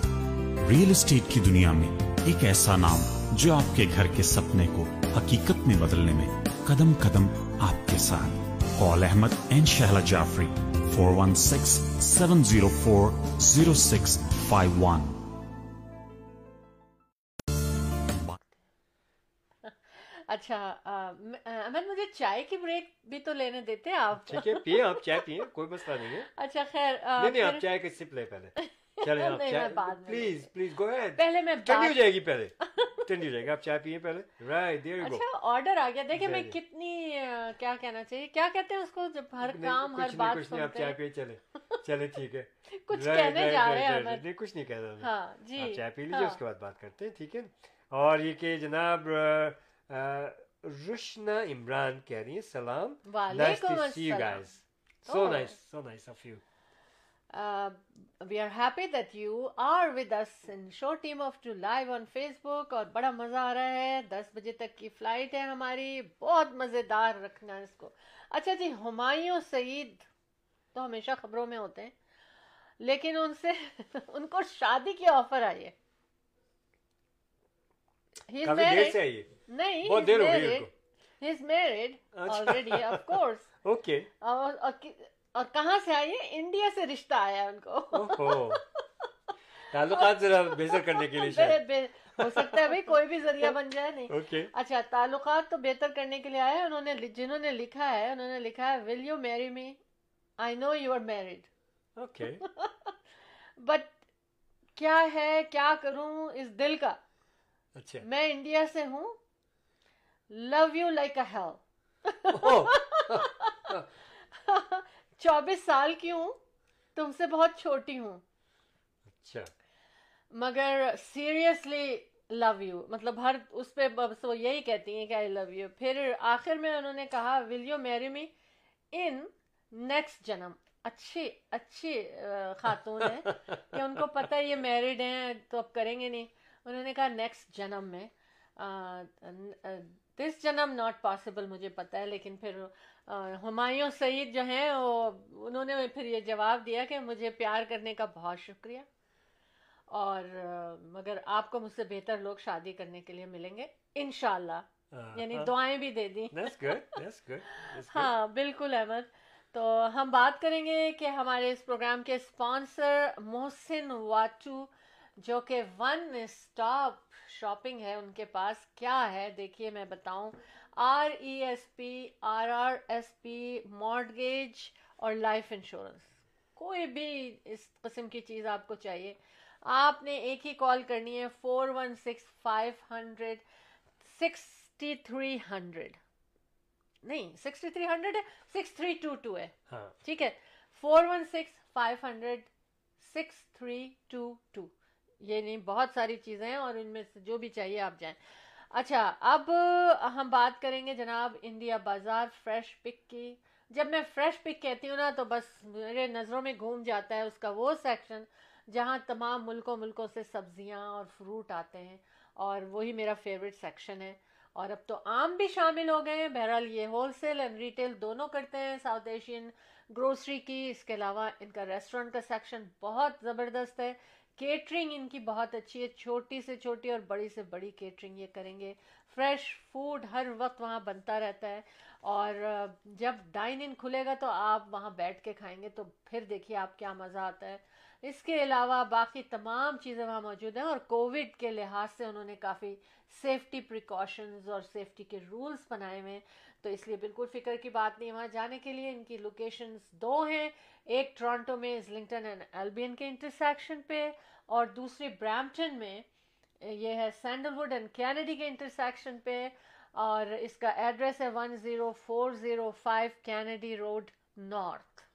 Real estate کی دنیا میں ایک ایسا نام جو آپ کے گھر کے سپنے کو حقیقت میں بدلنے میں قدم قدم آپ کے ساتھ۔ Call Ahmed and Shehla Jafri four one six seven zero four zero six five one اچھا مجھے چائے کی بریک بھی تو لینے دیتے آپ۔ ٹھیک ہے آپ چائے کوئی مسئلہ نہیں ہے۔ اچھا خیر نہیں نہیں آپ چائے سپ پہلے۔ چلیں آپ چائے پلیز پلیز گو ہیڈ پہلے میں ہو جائے گی پہلے۔ ٹھنڈی رہے گا آپ چائے پیئے پہلے۔ رائٹ دیر اچھا آرڈر آ گیا۔ دیکھیں میں کتنی کیا کہنا چاہیے؟ کیا کہتے ہیں اس کو جب ہر کام ہر بات کچھ نہیں آپ چائے پیئے چلے چلے ٹھیک ہے۔ کچھ کہنے جا رہے ہیں کچھ نہیں کہہ رہا ہاں جی۔ آپ چائے پی لیجیے ہاں۔ اس کے بعد بات کرتے ہیں ٹھیک ہے۔ اور یہ کہ جناب رشنا عمران کہہ رہی ہیں سلام۔ Nice to see you guys so nice so nice of you we are happy that you are with us in show team of two live on Facebook اور بڑا مزہ آ رہا ہے۔ دس بجے تک کی فلائٹ ہے ہماری۔ بہت مزے دار رکھنا ہے اس کو۔ اچھا جی ہمایوں سعید تو ہمیشہ خبروں میں ہوتے ہیں لیکن ان سے ان کو شادی کی آفر آئی ہے۔ نہیں اوکے اور کہاں سے آئی ہے انڈیا سے رشتہ آیا ان کو۔ تعلقات ذرا بہتر کرنے کے لیے ہو سکتا ہے بھائی کوئی بھی ذریعہ بن جائے نہیں۔ اچھا تعلقات تو بہتر کرنے کے لیے آیا انہوں نے جنہوں نے لکھا ہے انہوں نے لکھا ہے will you marry me I know you are married okay. But کیا ہے؟ کیا کروں؟ اس دل کا۔ اچھا۔ میں انڈیا سے ہوں۔ Love you like a hell چوبیس سال کی ہوں تم سے بہت چھوٹی ہوں۔ اچھا۔ مگر سیریسلی لو یو مطلب ہر اس پہ بس وہ یہی کہتی ہیں کہ آئی لو یو پھر آخر میں انہوں نے کہا ول you marry me in next جنم؟ اچھی اچھی خاتون ہے کہ ان کو پتا یہ میرڈ ہیں تو اب کریں گے نہیں۔ انہوں نے کہا نیکسٹ جنم میں دس جنم ناٹ پاسبل مجھے پتا ہے لیکن پھر ہمایوں سعید جو ہیں وہ انہوں نے پھر یہ جواب دیا کہ مجھے پیار کرنے کا بہت شکریہ۔ اور مگر آپ کو مجھ سے بہتر لوگ شادی کرنے کے لیے ملیں گے انشاءاللہ۔ یعنی دعائیں بھی دے دیں ہاں بالکل احمد۔ تو ہم بات کریں گے کہ ہمارے اس پروگرام کے اسپانسر محسن واچو جو کہ ون اسٹاپ شاپنگ ہے ان کے پاس کیا ہے؟ دیکھیے میں بتاؤں۔ R E S P R R S P mortgage اور لائف انشورنس کوئی بھی اس قسم کی چیز آپ کو چاہیے۔ آپ نے ایک ہی کال کرنی ہے four one six five hundred sixty three hundred نہیں سکسٹی تھری ہنڈریڈ ہے سکس تھری ٹو ٹو ہے۔ ہاں۔ ٹھیک ہے four one six five hundred six three two two یہ نہیں، بہت ساری چیزیں ہیں اور ان میں سے جو بھی چاہیے آپ جائیں۔ اچھا اب ہم بات کریں گے جناب انڈیا بازار فریش پک کی۔ جب میں فریش پک کہتی ہوں نا تو بس میرے نظروں میں گھوم جاتا ہے اس کا وہ سیکشن جہاں تمام ملکوں ملکوں سے سبزیاں اور فروٹ آتے ہیں اور وہی میرا فیوریٹ سیکشن ہے۔ اور اب تو آم بھی شامل ہو گئے ہیں۔ بہرحال یہ ہول سیل اینڈ ریٹیل دونوں کرتے ہیں ساؤتھ ایشین گروسری کی۔ اس کے علاوہ ان کا ریسٹورنٹ کا سیکشن بہت زبردست ہے۔ کیٹرنگ ان کی بہت اچھی ہے، چھوٹی سے چھوٹی اور بڑی سے بڑی کیٹرنگ یہ کریں گے۔ فریش فوڈ ہر وقت وہاں بنتا رہتا ہے اور جب ڈائن ان کھلے گا تو آپ وہاں بیٹھ کے کھائیں گے تو پھر دیکھیے آپ کیا مزہ آتا ہے۔ اس کے علاوہ باقی تمام چیزیں وہاں موجود ہیں اور کووڈ کے لحاظ سے انہوں نے کافی سیفٹی پریکاشنز اور سیفٹی کے رولز بنائے ہوئے ہیں۔ تو اس لیے بالکل فکر کی بات نہیں، وہاں جانے کے لیے ان کی لوکیشنز دو ہیں۔ ایک ٹورانٹو میں ازلنگٹن اینڈ البین کے انٹرسیکشن پہ اور دوسری برامپٹن میں، یہ ہے سینڈل وڈ اینڈ کینیڈی کے انٹرسیکشن پہ اور اس کا ایڈریس ہے one zero four zero five Kennedy road north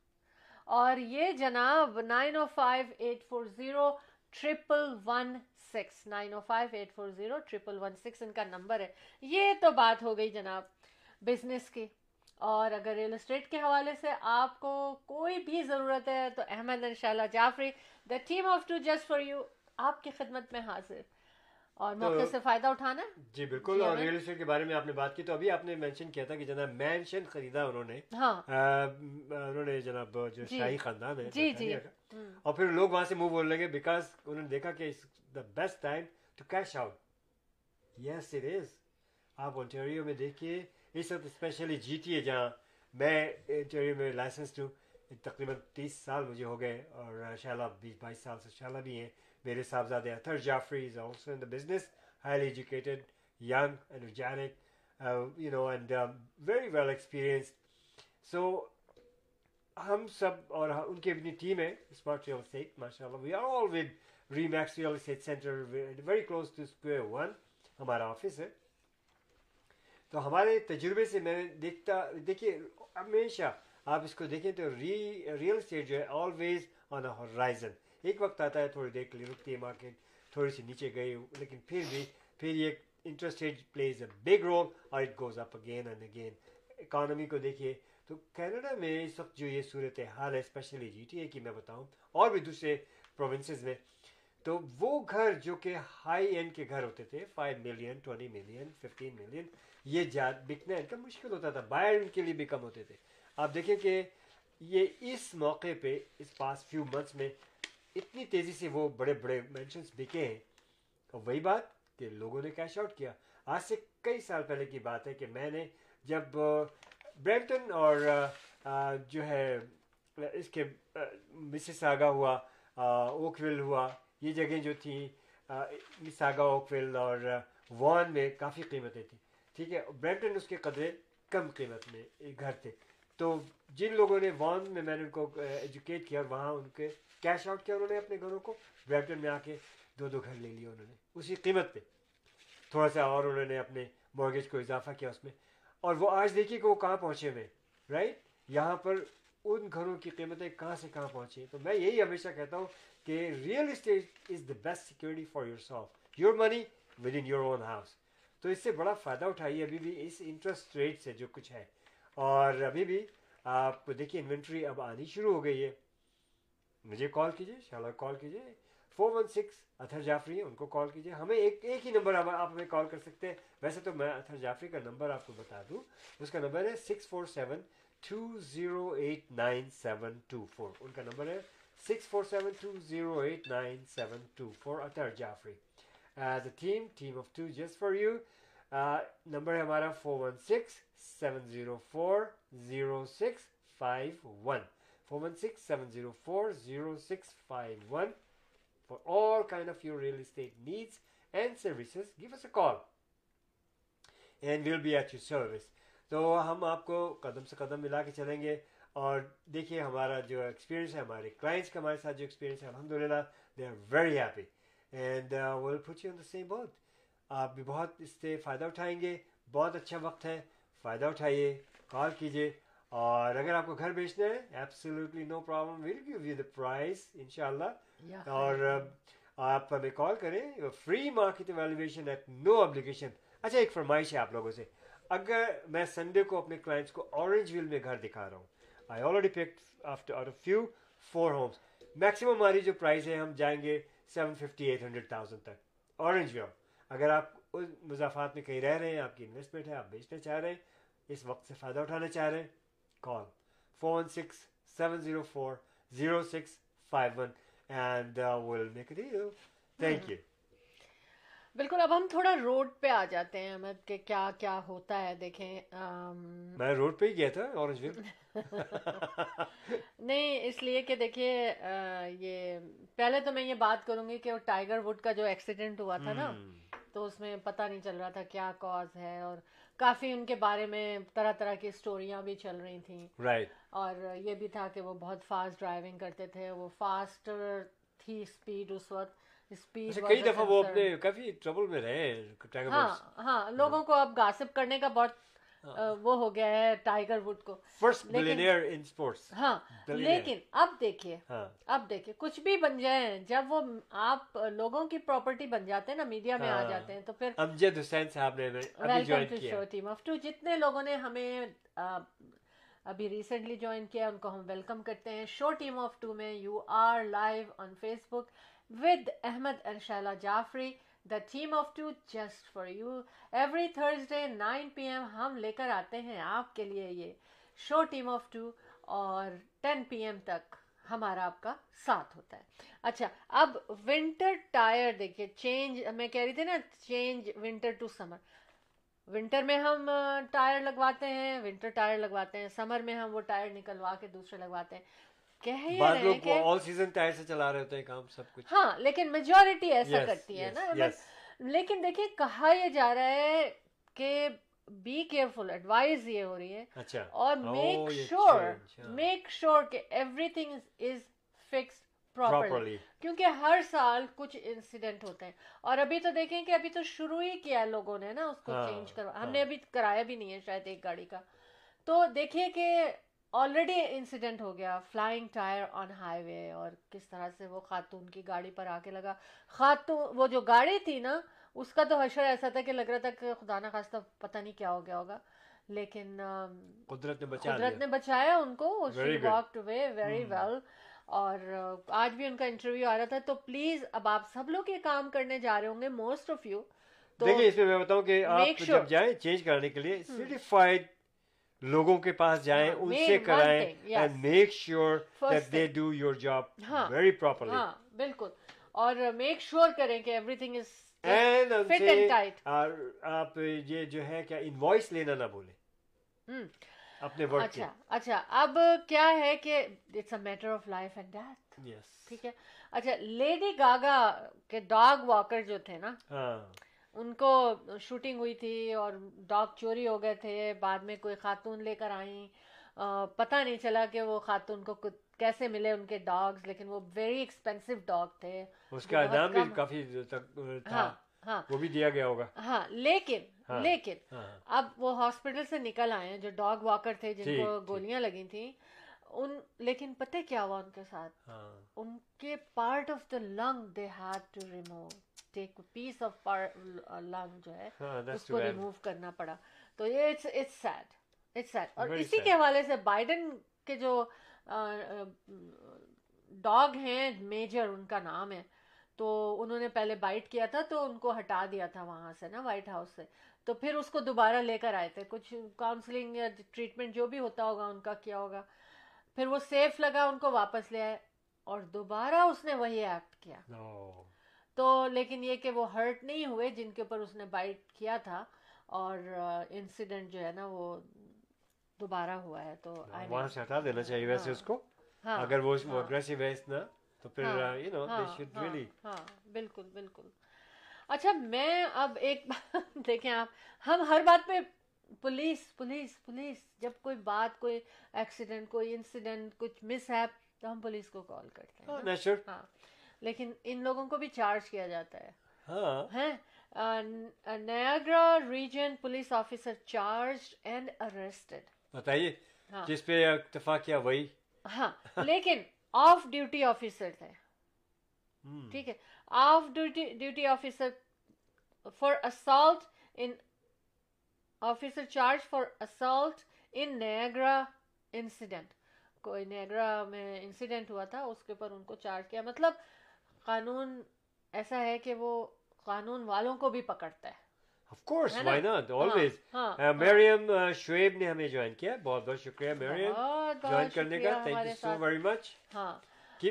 اور یہ جناب nine O five eight four zero triple one six, nine O five eight four zero triple one six ان کا نمبر ہے۔ یہ تو بات ہو گئی جناب بزنس کی۔ اور اگر ریئل اسٹیٹ کے حوالے سے آپ کو کوئی بھی ضرورت ہے تو احمد ان شاء اللہ Jafri the team of two just for you آپ کی خدمت میں حاضر۔ اور موقع سے فائدہ اٹھانا جی بالکل جی، اور ریئل اسٹیٹ کے بارے میں آپ نے بات کی تو ابھی آپ نے مینشن کیا تھا کہ جناب مینشن خریدا انہوں نے۔ ہاں۔ انہوں نے جناب جو جی۔ شاہی خاندان ہے جی جی۔ اور پھر لوگ وہاں سے منہ بولنے لگے بیکاز انہوں نے دیکھا کہ the best time to cash out yes it is آپ انٹیریو میں دیکھیے اس وقت اسپیشلی جی ٹی اے جہاں میں انٹیریو میں لائسنس ہوں تقریباً تیس سال مجھے ہو گئے اور شاء اللہ بیس بائیس سال سے شاء اللہ بھی ہیں۔ میرے صاحبزادے Athar Jafri is also in the business highly educated young energetic you know and very well experience so ہم سب اور ان کی اپنی ٹیم ہے اسمارٹ ریئل اسٹیٹ ماشاء اللہ we are all with Remax real estate centre very close to Square One ہمارا office ہے. تو ہمارے تجربے سے میں دیکھتا دیکھیے، ہمیشہ آپ اس کو دیکھیں تو ری ریئل اسٹیٹ جو ہے آلویز آن اے ہورائزن ایک وقت آتا ہے تھوڑی دیر کے لیے رکتی ہے مارکیٹ تھوڑی سی نیچے گئی لیکن پھر بھی پھر یہ interest rate plays a big role اور it goes up again and again economy کو دیکھیے تو کینیڈا میں اس وقت جو یہ صورت حال ہے اسپیشلی جی ٹی اے کی میں بتاؤں اور بھی دوسرے پروونسز میں تو وہ گھر جو کہ ہائی اینڈ کے گھر ہوتے تھے five million twenty million fifteen million یہ جات بکنا ان کا مشکل ہوتا تھا بائر ان کے لیے بھی کم ہوتے تھے آپ دیکھیں کہ یہ اس موقع پہ اس پاس فیو منتھس میں اتنی تیزی سے وہ بڑے بڑے مینشنس بکے ہیں۔ اور وہی بات کہ لوگوں نے کیش آؤٹ کیا۔ آج سے کئی سال پہلے کی بات ہے کہ میں نے جب بریمٹن اور جو ہے، اس کے مسز آگا ہوا اوکول ہوا، یہ جگہیں جو تھیں ساگا اوکویل اور وان میں کافی قیمتیں تھیں۔ ٹھیک ہے بریمٹن اس کے قدرے کم قیمت میں گھر تھے۔ تو جن لوگوں نے وان میں میں نے ان کو ایجوکیٹ کیا اور وہاں ان کے کیش آؤٹ کیا انہوں نے اپنے گھروں کو? بریمٹن میں آ کے دو دو گھر لے لیے انہوں نے۔ اسی قیمت پہ۔ تھوڑا سا اور انہوں نے اپنے مارگیج کو اضافہ کیا اس میں۔ اور وہ آج دیکھیے کہ وہ کہاں پہنچے ہوئے رائٹ یہاں پر ان گھروں کی قیمتیں کہاں سے کہاں پہنچی تو میں یہی ہمیشہ کہتا ہوں کہ real estate is the best security for yourself your money within your own house تو اس سے بڑا فائدہ اٹھائیے ابھی بھی اس انٹرسٹ ریٹ سے جو کچھ ہے۔ اور ابھی بھی آپ دیکھیے انوینٹری اب آنی شروع ہو گئی ہے۔ مجھے کال کیجیے شالا کال کیجیے four one six Athar Jafri, ان کو کال کیجیے ہمیں ایک ایک ہی نمبر آپ ہمیں کال کر سکتے ہیں۔ ویسے تو میں اتھر جعفری کا نمبر آپ کو بتا دوں۔ اس کا نمبر ہے six four seven two zero eight nine seven two four ان کا نمبر ہے six four seven two zero eight nine seven two four Athar Jafri. As a team team of two just for you number ہے ہمارا four one six seven zero four zero six five one 416-704-0651 for all kind of your real estate needs and services give us a call. And we'll be at your service تو ہم آپ کو قدم سے قدم ملا کے چلیں گے اور دیکھیے ہمارا جو ایکسپیرینس ہے ہمارے کلائنٹس کا ہمارے ساتھ جو ایکسپیرینس ہے الحمد للہ they are very happy and will پوچھیے ان دا سیم بہت آپ بھی بہت اس سے فائدہ اٹھائیں گے بہت اچھا وقت ہے فائدہ اٹھائیے کال کیجیے اور اگر آپ کو گھر بیچنا ہے absolutely no problem we'll give you the price ان شاء اللہ اور آپ ہمیں کال کریں. Free market valuation at no obligation اچھا ایک فرمائش ہے آپ لوگوں سے. اگر میں سنڈے کو اپنے کلائنٹس کو اورنج ویل میں گھر دکھا رہا ہوں I already pick after our few four homes maximum ہماری جو پرائز ہے ہم جائیں گے seven fifty eight hundred thousand تک. اورنج ویل اگر آپ مضافات میں کہیں رہ رہے ہیں آپ کی انویسٹمنٹ ہے آپ بیچنا چاہ رہے ہیں اس وقت سے فائدہ اٹھانا چاہ رہے ہیں call. 416 704 0651 and and we'll make a deal thank you. بالکل اب ہم تھوڑا روڈ پہ آ جاتے ہیں احمد کہ کیا کیا ہوتا ہے دیکھیں میں روڈ پہ ہی گیا تھا اورنج نہیں اس لیے کہ دیکھیے یہ پہلے تو میں یہ بات کروں گی کہ ٹائیگر وڈ کا جو ایکسیڈنٹ ہوا تھا نا تو اس میں پتہ نہیں چل رہا تھا کیا کاز ہے اور کافی ان کے بارے میں طرح طرح کی اسٹوریاں بھی چل رہی تھیں۔ Right. اور یہ بھی تھا کہ وہ بہت فاسٹ ڈرائیونگ کرتے تھے وہ فاسٹ تھی اسپیڈ اس وقت۔ اسپیڈ اچھا، کئی دفعہ وہ اپنے کافی ٹربل میں رہے ہاں ہاں لوگوں کو اب گاسپ کرنے کا بہت ہاں۔ وہ ہو گیا ہے ٹائیگر وڈ کو۔ فرسٹ ان سپورٹس ہاں لیکن اب دیکھیے ہاں۔ اب دیکھیے کچھ بھی بن جائیں جب وہ آپ لوگوں کی پراپرٹی بن جاتے ہیں نا میڈیا میں آ ہاں۔ جاتے ہیں تو پھر امجد حسین صاحب نے welcome to show team of two جتنے لوگوں نے ہمیں ابھی ریسنٹلی جوائن کیا ان کو ہم ویلکم کرتے ہیں۔ شو ٹیم آف ٹو میں you are live on Facebook with Ahmad ارشالہ Jafri Jafri the team of two just for you every Thursday nine P M ہم لے کر آتے ہیں آپ کے لیے یہ شو ٹیم آف ٹو اور ٹین پی ایم تک ہمارا آپ کا ساتھ ہوتا ہے اچھا اب ونٹر ٹائر دیکھیے چینج میں کہہ رہی تھی نا change winter to summer winter میں ہم ٹائر لگواتے ہیں ونٹر ٹائر لگواتے ہیں سمر میں ہم وہ ٹائر نکلوا کے دوسرے لگواتے ہیں بعض لوگ آل سیزن ٹائر سے چلا رہے ہوتے ہیں کام سب کچھ۔ ہاں لیکن میجورٹی ایسا کرتی ہے نا۔ لیکن دیکھیے کہا یہ جا رہا ہے کہ بی کیئرفل ایڈوائز یہ ہو رہی ہے۔ اچھا۔ اور میک شیور میک شیور کہ everything is fix properly کیونکہ ہر سال کچھ انسیڈنٹ ہوتے ہیں۔ اور ابھی تو دیکھیں کہ ابھی تو شروع ہی کیا ہے لوگوں نے نا اس کو ہاں، چینج کروا ہاں۔ ہم نے ابھی کرایا بھی نہیں ہے شاید ایک گاڑی کا۔ تو دیکھیے کہ آلریڈی انسیڈنٹ ہو گیا. Flying tyre on highway اور کس طرح سے وہ خاتون کی گاڑی پر آ کے لگا. خاتون وہ جو گاڑی تھی نا اس کا تو حشر ایسا تھا کہ لگ رہا تھا کہ خدا نہ خواستہ پتہ نہیں کیا ہو گیا ہوگا. لیکن قدرت نے بچایا قدرت نے بچایا ان کو. She walked way very well اور آج بھی ان کا انٹرویو آ رہا تھا. تو پلیز اب آپ سب لوگ یہ کام کرنے جا رہے ہوں گے موسٹ آف یو دیکھیں اس میں میں بتاؤں کہ آپ جب جائیں چینج کرنے کے لیے hmm. سرٹیفائڈ لوگوں کے پاس جائیں ہاں، ان سے کرائیں and make sure that they do your job very properly ہاں بالکل۔ اور میک شیور کریں کہ everything is fit and tight آپ یہ جو ہے کیا انوائس لینا نہ بھولیں اپنے ورک اچھا اچھا اب کیا ہے کہ it's a matter of life and death ٹھیک ہے۔ اچھا لیڈی گاگا کے ڈاگ واکر جو تھے نا ہاں۔ ان کو شوٹنگ ہوئی تھی اور ڈاگ چوری ہو گئے تھے بعد میں کوئی خاتون لے کر آئیں۔ پتہ نہیں چلا کہ وہ خاتون کو کیسے ملے ان کے ڈاگز لیکن وہ ویری ایکسپینسو ڈاگ تھے۔ اس کا دام بھی کافی تھا۔ ہاں،, ہاں وہ بھی دیا گیا ہوگا۔ ہاں لیکن ہاں، لیکن ہاں، اب وہ ہاسپٹل سے نکل آئے ہیں جو ڈاگ واکر تھے جن جی، کو جی۔ گولیاں لگی تھیں۔ ان لیکن پتہ کیا ہوا ان کے ساتھ؟ ان کے part of the lung they had to remove take piece of lung جو ہے اس کو ریمو کرنا پڑا تو یہ اور اسی کے حوالے سے کے جو ڈاگ ہیں میجر ان کا نام ہے تو انہوں نے پہلے بائٹ کیا تھا تو ان کو ہٹا دیا تھا وہاں سے نا وائٹ ہاؤس سے تو پھر اس کو دوبارہ لے کر آئے تھے کچھ کاؤنسلنگ یا ٹریٹمنٹ جو بھی ہوتا ہوگا ان کا کیا ہوگا پھر وہ سیف لگا ان کو واپس لے آئے اور دوبارہ اس نے وہی ایکٹ کیا تو لیکن یہ کہ وہ ہرٹ نہیں ہوئے جن کے اوپر اس نے بائٹ کیا تھا اور انسیڈنٹ جو ہے نا وہ دوبارہ ہوا ہے تو ہاں، وہاں سے ہٹا دینا چاہیے ویسے ہاں، اس کو۔ ہاں، اگر وہ اگریسو ہے اتنا تو پھر you know they should really ہاں بالکل بالکل۔ اچھا میں اب ایک دیکھیں آپ ہم ہر بات پہ پولیس پولیس پولیس جب کوئی بات کوئی ایکسیڈنٹ کوئی انسیڈنٹ کچھ مس ہیپ تو ہم پولیس کو کال کرتے ہیں ہاں۔ لیکن ان لوگوں کو بھی چارج کیا جاتا ہے۔ ہاں۔ Niagara region police officer charge and arrested بتائیے ہاں۔ جس پہ اکتفا کیا؟ وہی۔ ہاں لیکن آف ڈیوٹی آفیسر تھے۔ ٹھیک ہے۔ Off duty duty officer for assault in officer charge for assault in Niagara incident. کوئی نیاگرا میں انسیڈنٹ ہوا تھا اس کے اوپر ان کو چارج کیا۔ مطلب قانون ایسا ہے کہ وہ قانون والوں کو بھی پکڑتا ہے۔ Of course why not always Maryam Shoaib نے ہمیں جوائن کیا۔ بہت بہت شکریہ مریم جوائن کرنے کا۔ Thank you so very much ہاں۔,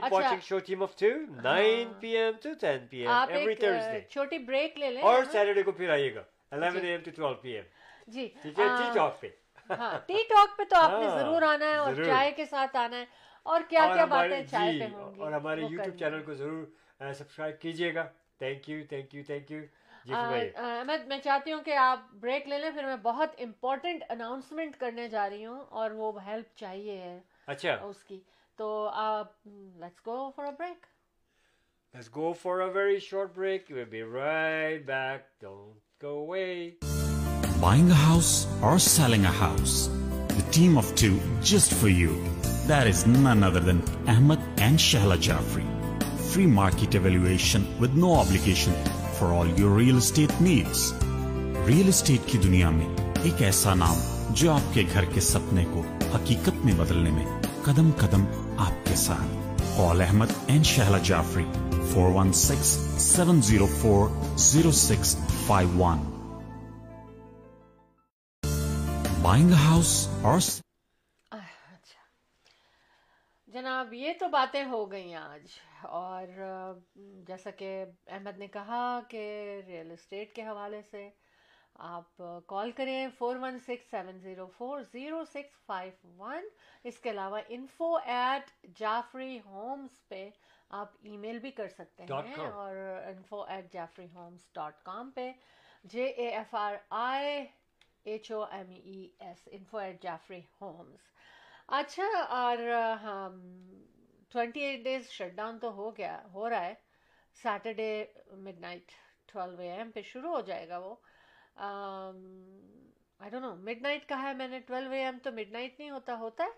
اچھا۔ ہاں۔ uh, چھوٹی بریک لے لیں۔ اور ہاں۔ سیٹرڈے کو پھر آئیے گا۔ جی۔ T G. ٹاک پہ۔ ہاں۔ ٹی ٹاک پہ تو آپ نے ضرور آنا ہے اور چائے کے ساتھ آنا ہے۔ اور کیا کیا باتیں چائے پہ ہوں گی؟ اور ہمارے یوٹیوب چینل کو ضرور سبسکرائب کیجیے گا۔ Thank you thank you thank you Ahmad میں چاہتی ہوں کہ آپ بریک لے لیں پھر میں بہت امپورٹنٹ اناؤنسمنٹ کرنے جا رہی ہوں اور وہ ہیلپ چاہیے ہے اچھا۔ اس کی۔ تو آپ let's go for a break let's go for a very short break We'll be right back don't go away buying a house اور selling a house the team of two just for you that is none other than Ahmad and Shahla Jafri free market evaluation with no obligation for all your real estate needs. Real estate کی دنیا میں ایک ایسا نام جو آپ کے گھر کے سپنے کو حقیقت میں بدلنے میں قدم قدم آپ کے ساتھ قول Ahmad and Shahla Jafri four one six seven zero four zero six five one buying house اور اب یہ تو باتیں ہو گئیں آج اور جیسا کہ احمد نے کہا کہ ریئل اسٹیٹ کے حوالے سے آپ کال کریں four one six seven zero four zero six five one اس کے علاوہ انفو ایٹ جعفری ہومس پہ آپ ای میل بھی کر سکتے ہیں اور info at Jafri homes dot com پہ J A F R I H O M E S info at Jafri homes اچھا اور ہاں twenty eight days shut down تو ہو گیا ہو رہا ہے۔ Saturday midnight twelve A M پہ شروع ہو جائے گا وہ۔ I don't know midnight کہا ہے میں نے ٹویلو اے ایم تو مڈ نائٹ نہیں ہوتا ہوتا ہے؟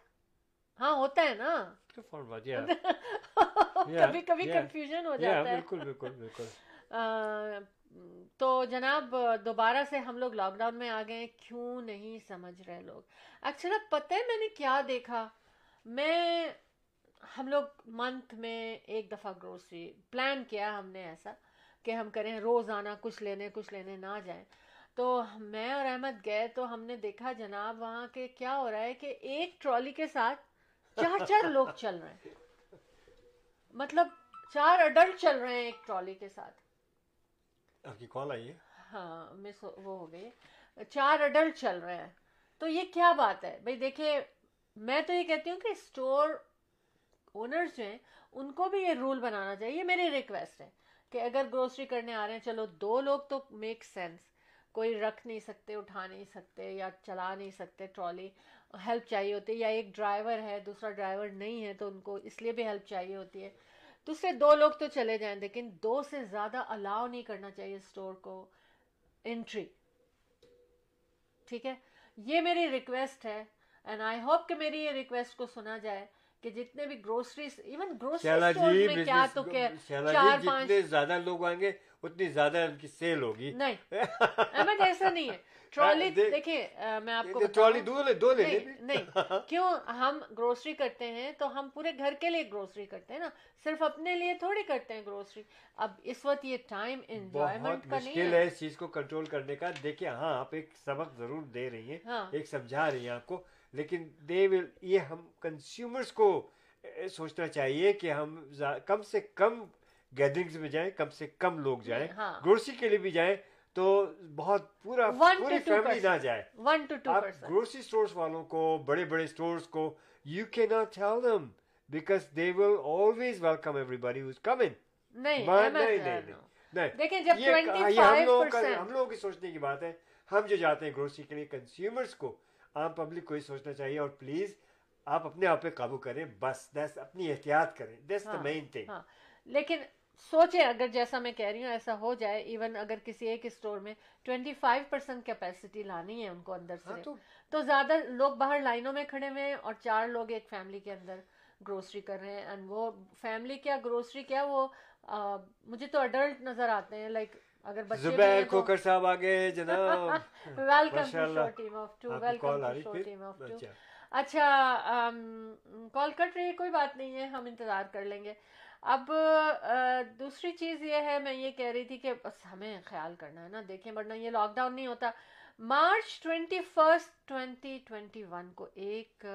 ہاں ہوتا ہے نا۔ کبھی کبھی کنفیوژن ہو جاتا ہے۔ بالکل بالکل بالکل۔ تو جناب، دوبارہ سے ہم لوگ لاک ڈاؤن میں آ گئے کیوں نہیں سمجھ رہے لوگ؟ ایکچولی پتہ ہے میں نے کیا دیکھا؟ میں، ہم لوگ منتھ میں ایک دفعہ گروسری پلان کیا ہم نے ایسا کہ ہم کریں روزانہ کچھ لینے کچھ لینے نہ جائیں۔ تو میں اور احمد گئے تو ہم نے دیکھا جناب وہاں کے کیا ہو رہا ہے کہ ایک ٹرالی کے ساتھ چار چار لوگ چل رہے ہیں۔ مطلب چار اڈلٹ چل رہے ہیں ایک ٹرالی کے ساتھ۔ آپ کی کال آئی ہے؟ ہاں مس وہ ہو گئی۔ چار اڈلٹ چل رہے ہیں۔ تو یہ کیا بات ہے؟ بھائی دیکھیے، میں تو یہ کہتی ہوں کہ اسٹور اونر جو ہیں، ان کو بھی یہ رول بنانا چاہیے۔ یہ میری ریکویسٹ ہے کہ اگر گروسری کرنے آ رہے ہیں، چلو دو لوگ تو میک سینس کوئی رکھ نہیں سکتے، اٹھا نہیں سکتے یا چلا نہیں سکتے ٹرالی ہیلپ چاہیے ہوتی ہے، یا ایک ڈرائیور ہے، دوسرا ڈرائیور نہیں ہے، تو ان کو اس لیے بھی ہیلپ چاہیے ہوتی ہے۔ دوسرے دو لوگ تو چلے جائیں لیکن دو سے زیادہ الاؤ نہیں کرنا چاہیے اسٹور کو انٹری ٹھیک ہے؟ یہ میری ریکویسٹ ہے اینڈ آئی ہوپ کہ میری یہ ریکویسٹ کو سنا جائے کہ جتنے بھی گروسریز ایون گروسری میں کیا تو کہ جی، چار پانچ زیادہ لوگ آئیں گے اتنی زیادہ ان کی سیل ہوگی۔ نہیں احمد ایسا نہیں ہے۔ ٹرالی دیکھیں میں آپ کو ٹرالی دو لے دو لے نہیں کیوں؟ ہم گروسری کرتے ہیں تو ہم پورے گھر کے لیے گروسری کرتے ہیں نا۔ صرف اپنے لیے تھوڑی کرتے ہیں گروسری اب اس وقت یہ ٹائم انجوائمنٹ کا نہیں ہے۔ اس چیز کو کنٹرول کرنے کا۔ دیکھیں ہاں آپ ایک سبق ضرور دے رہی ہیں۔ ہاں۔ ایک سمجھا رہی ہیں آپ کو۔ لیکن دے ول یہ ہم کنزیومرس کو سوچنا چاہیے کہ ہم کم سے کم گیدرنگز میں جائیں کم سے کم لوگ جائیں۔ ہاں۔ گروسری کے لیے بھی جائیں۔ تو بہت پورا پوری فیملی نہ جائے۔ One two two grocery stores والوں کو بڑے بڑے اسٹورس کو you can not tell them because they will always welcome everybody who's come in ہم لوگوں کی سوچنے کی بات ہے۔ ہم جو جاتے ہیں گروسری کے لیے کنزیومرز کو عام پبلک کو یہ سوچنا چاہیے اور پلیز آپ اپنے آپ پہ قابو کریں بس دس اپنی احتیاط کریں۔ دس دا مین تھنگ لیکن سوچیں اگر جیسا میں کہہ رہی ہوں ایسا ہو جائے ایون اگر کسی ایک اسٹور میں ٹوینٹی فائیو پرسینٹ کیپیسٹی لانی ہے ان کو اندر سے۔ تو زیادہ لوگ باہر لائنوں میں کھڑے ہوئے ہیں اور چار لوگ ایک فیملی کے اندر گروسری کر رہے ہیں۔ اینڈ وہ فیملی کیا گروسری کیا وہ مجھے تو اڈلٹ نظر آتے ہیں لائک اگر بچے صاحب آگے جناب۔ Welcome team of two welcome of two اچھا۔, اچھا، کال کٹ رہی ہے کوئی بات نہیں ہے ہم انتظار کر لیں گے۔ اب دوسری چیز یہ ہے میں یہ کہہ رہی تھی کہ بس ہمیں خیال کرنا ہے نا دیکھیں ورنہ یہ لاک ڈاؤن نہیں ہوتا۔ March twenty first twenty twenty one کو ایک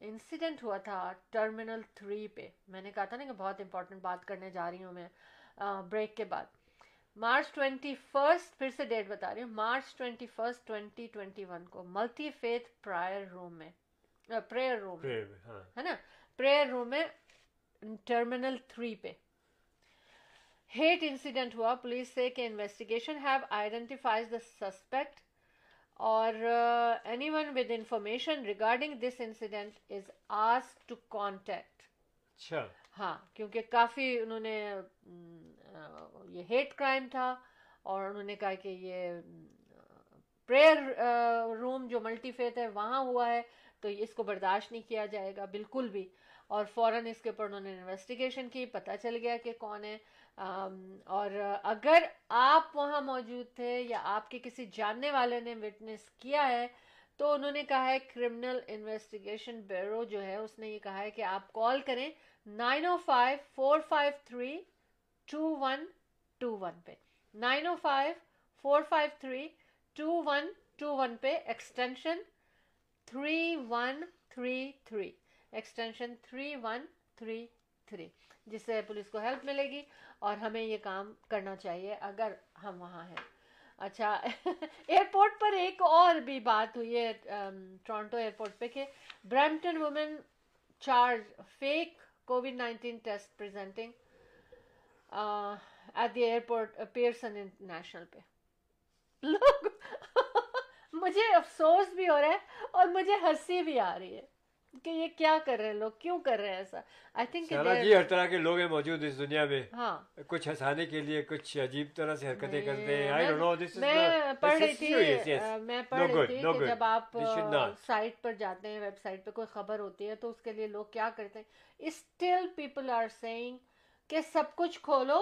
انسیڈنٹ ہوا تھا ٹرمینل تھری پہ۔ میں نے کہا تھا نا کہ بہت امپورٹنٹ بات کرنے جا رہی ہوں میں بریک کے بعد۔ مارچ ٹوینٹی فرسٹ پھر سے ڈیٹ بتا رہی ہوں۔ March twenty first twenty twenty one کو ملٹی فیتھ پرائر روم میں پریئر روم ہاں۔ ہے نا؟ پریئر روم میں ٹرمینل تھری پہ ہیٹ انسیڈنٹ ہوا پولیس سے کہ investigation have identifies the suspect اور anyone with information regarding this incident is as to contact اچھا ہاں کیونکہ کافی انہوں نے یہ ہیٹ کرائم تھا اور انہوں نے کہا کہ یہ پریئر روم جو ملٹی فیتھ ہے وہاں ہوا ہے تو اس کو برداشت نہیں کیا جائے گا بالکل بھی اور فوراً اس کے اوپر انہوں نے انویسٹیگیشن کی، پتہ چل گیا کہ کون ہے۔ اور اگر آپ وہاں موجود تھے یا آپ کے کسی جاننے والے نے وٹنس کیا ہے، تو انہوں نے کہا ہے کرمنل انویسٹیگیشن بیورو جو ہے، اس نے یہ کہا ہے کہ آپ کال کریں nine O five four five three two one two one پہ۔ Nine O five four five three two one two one پہ extension three one three three. Extension three one three three جس سے police کو help ملے گی اور ہمیں یہ کام کرنا چاہیے اگر ہم وہاں ہیں۔ اچھا ایئرپورٹ پر ایک اور بھی بات ہوئی ہے ٹورانٹو ایئرپورٹ پہ کہ Brampton woman charge fake COVID nineteen test presenting at the airport Pearson international پہ۔ لوگ، مجھے افسوس بھی ہو رہا ہے اور مجھے ہنسی بھی آ رہی ہے۔ کہ یہ کیا کر رہے ہیں؟ لوگ کیوں کر رہے ہیں ایسا؟ آئی تھنک جی ہر طرح کے لوگ ہیں موجود اس دنیا میں۔ ہاں۔ کچھ ہنسانے کے لیے کچھ عجیب طرح سے حرکتیں کرتے ہیں۔ میں پڑھ رہی تھی میں پڑھ رہی تھی کہ جب آپ سائٹ پر جاتے ہیں ویب سائٹ پہ کوئی خبر ہوتی ہے تو اس کے لیے لوگ کیا کرتے ہیں؟ اسٹل پیپل آر سیئنگ کہ سب کچھ کھولو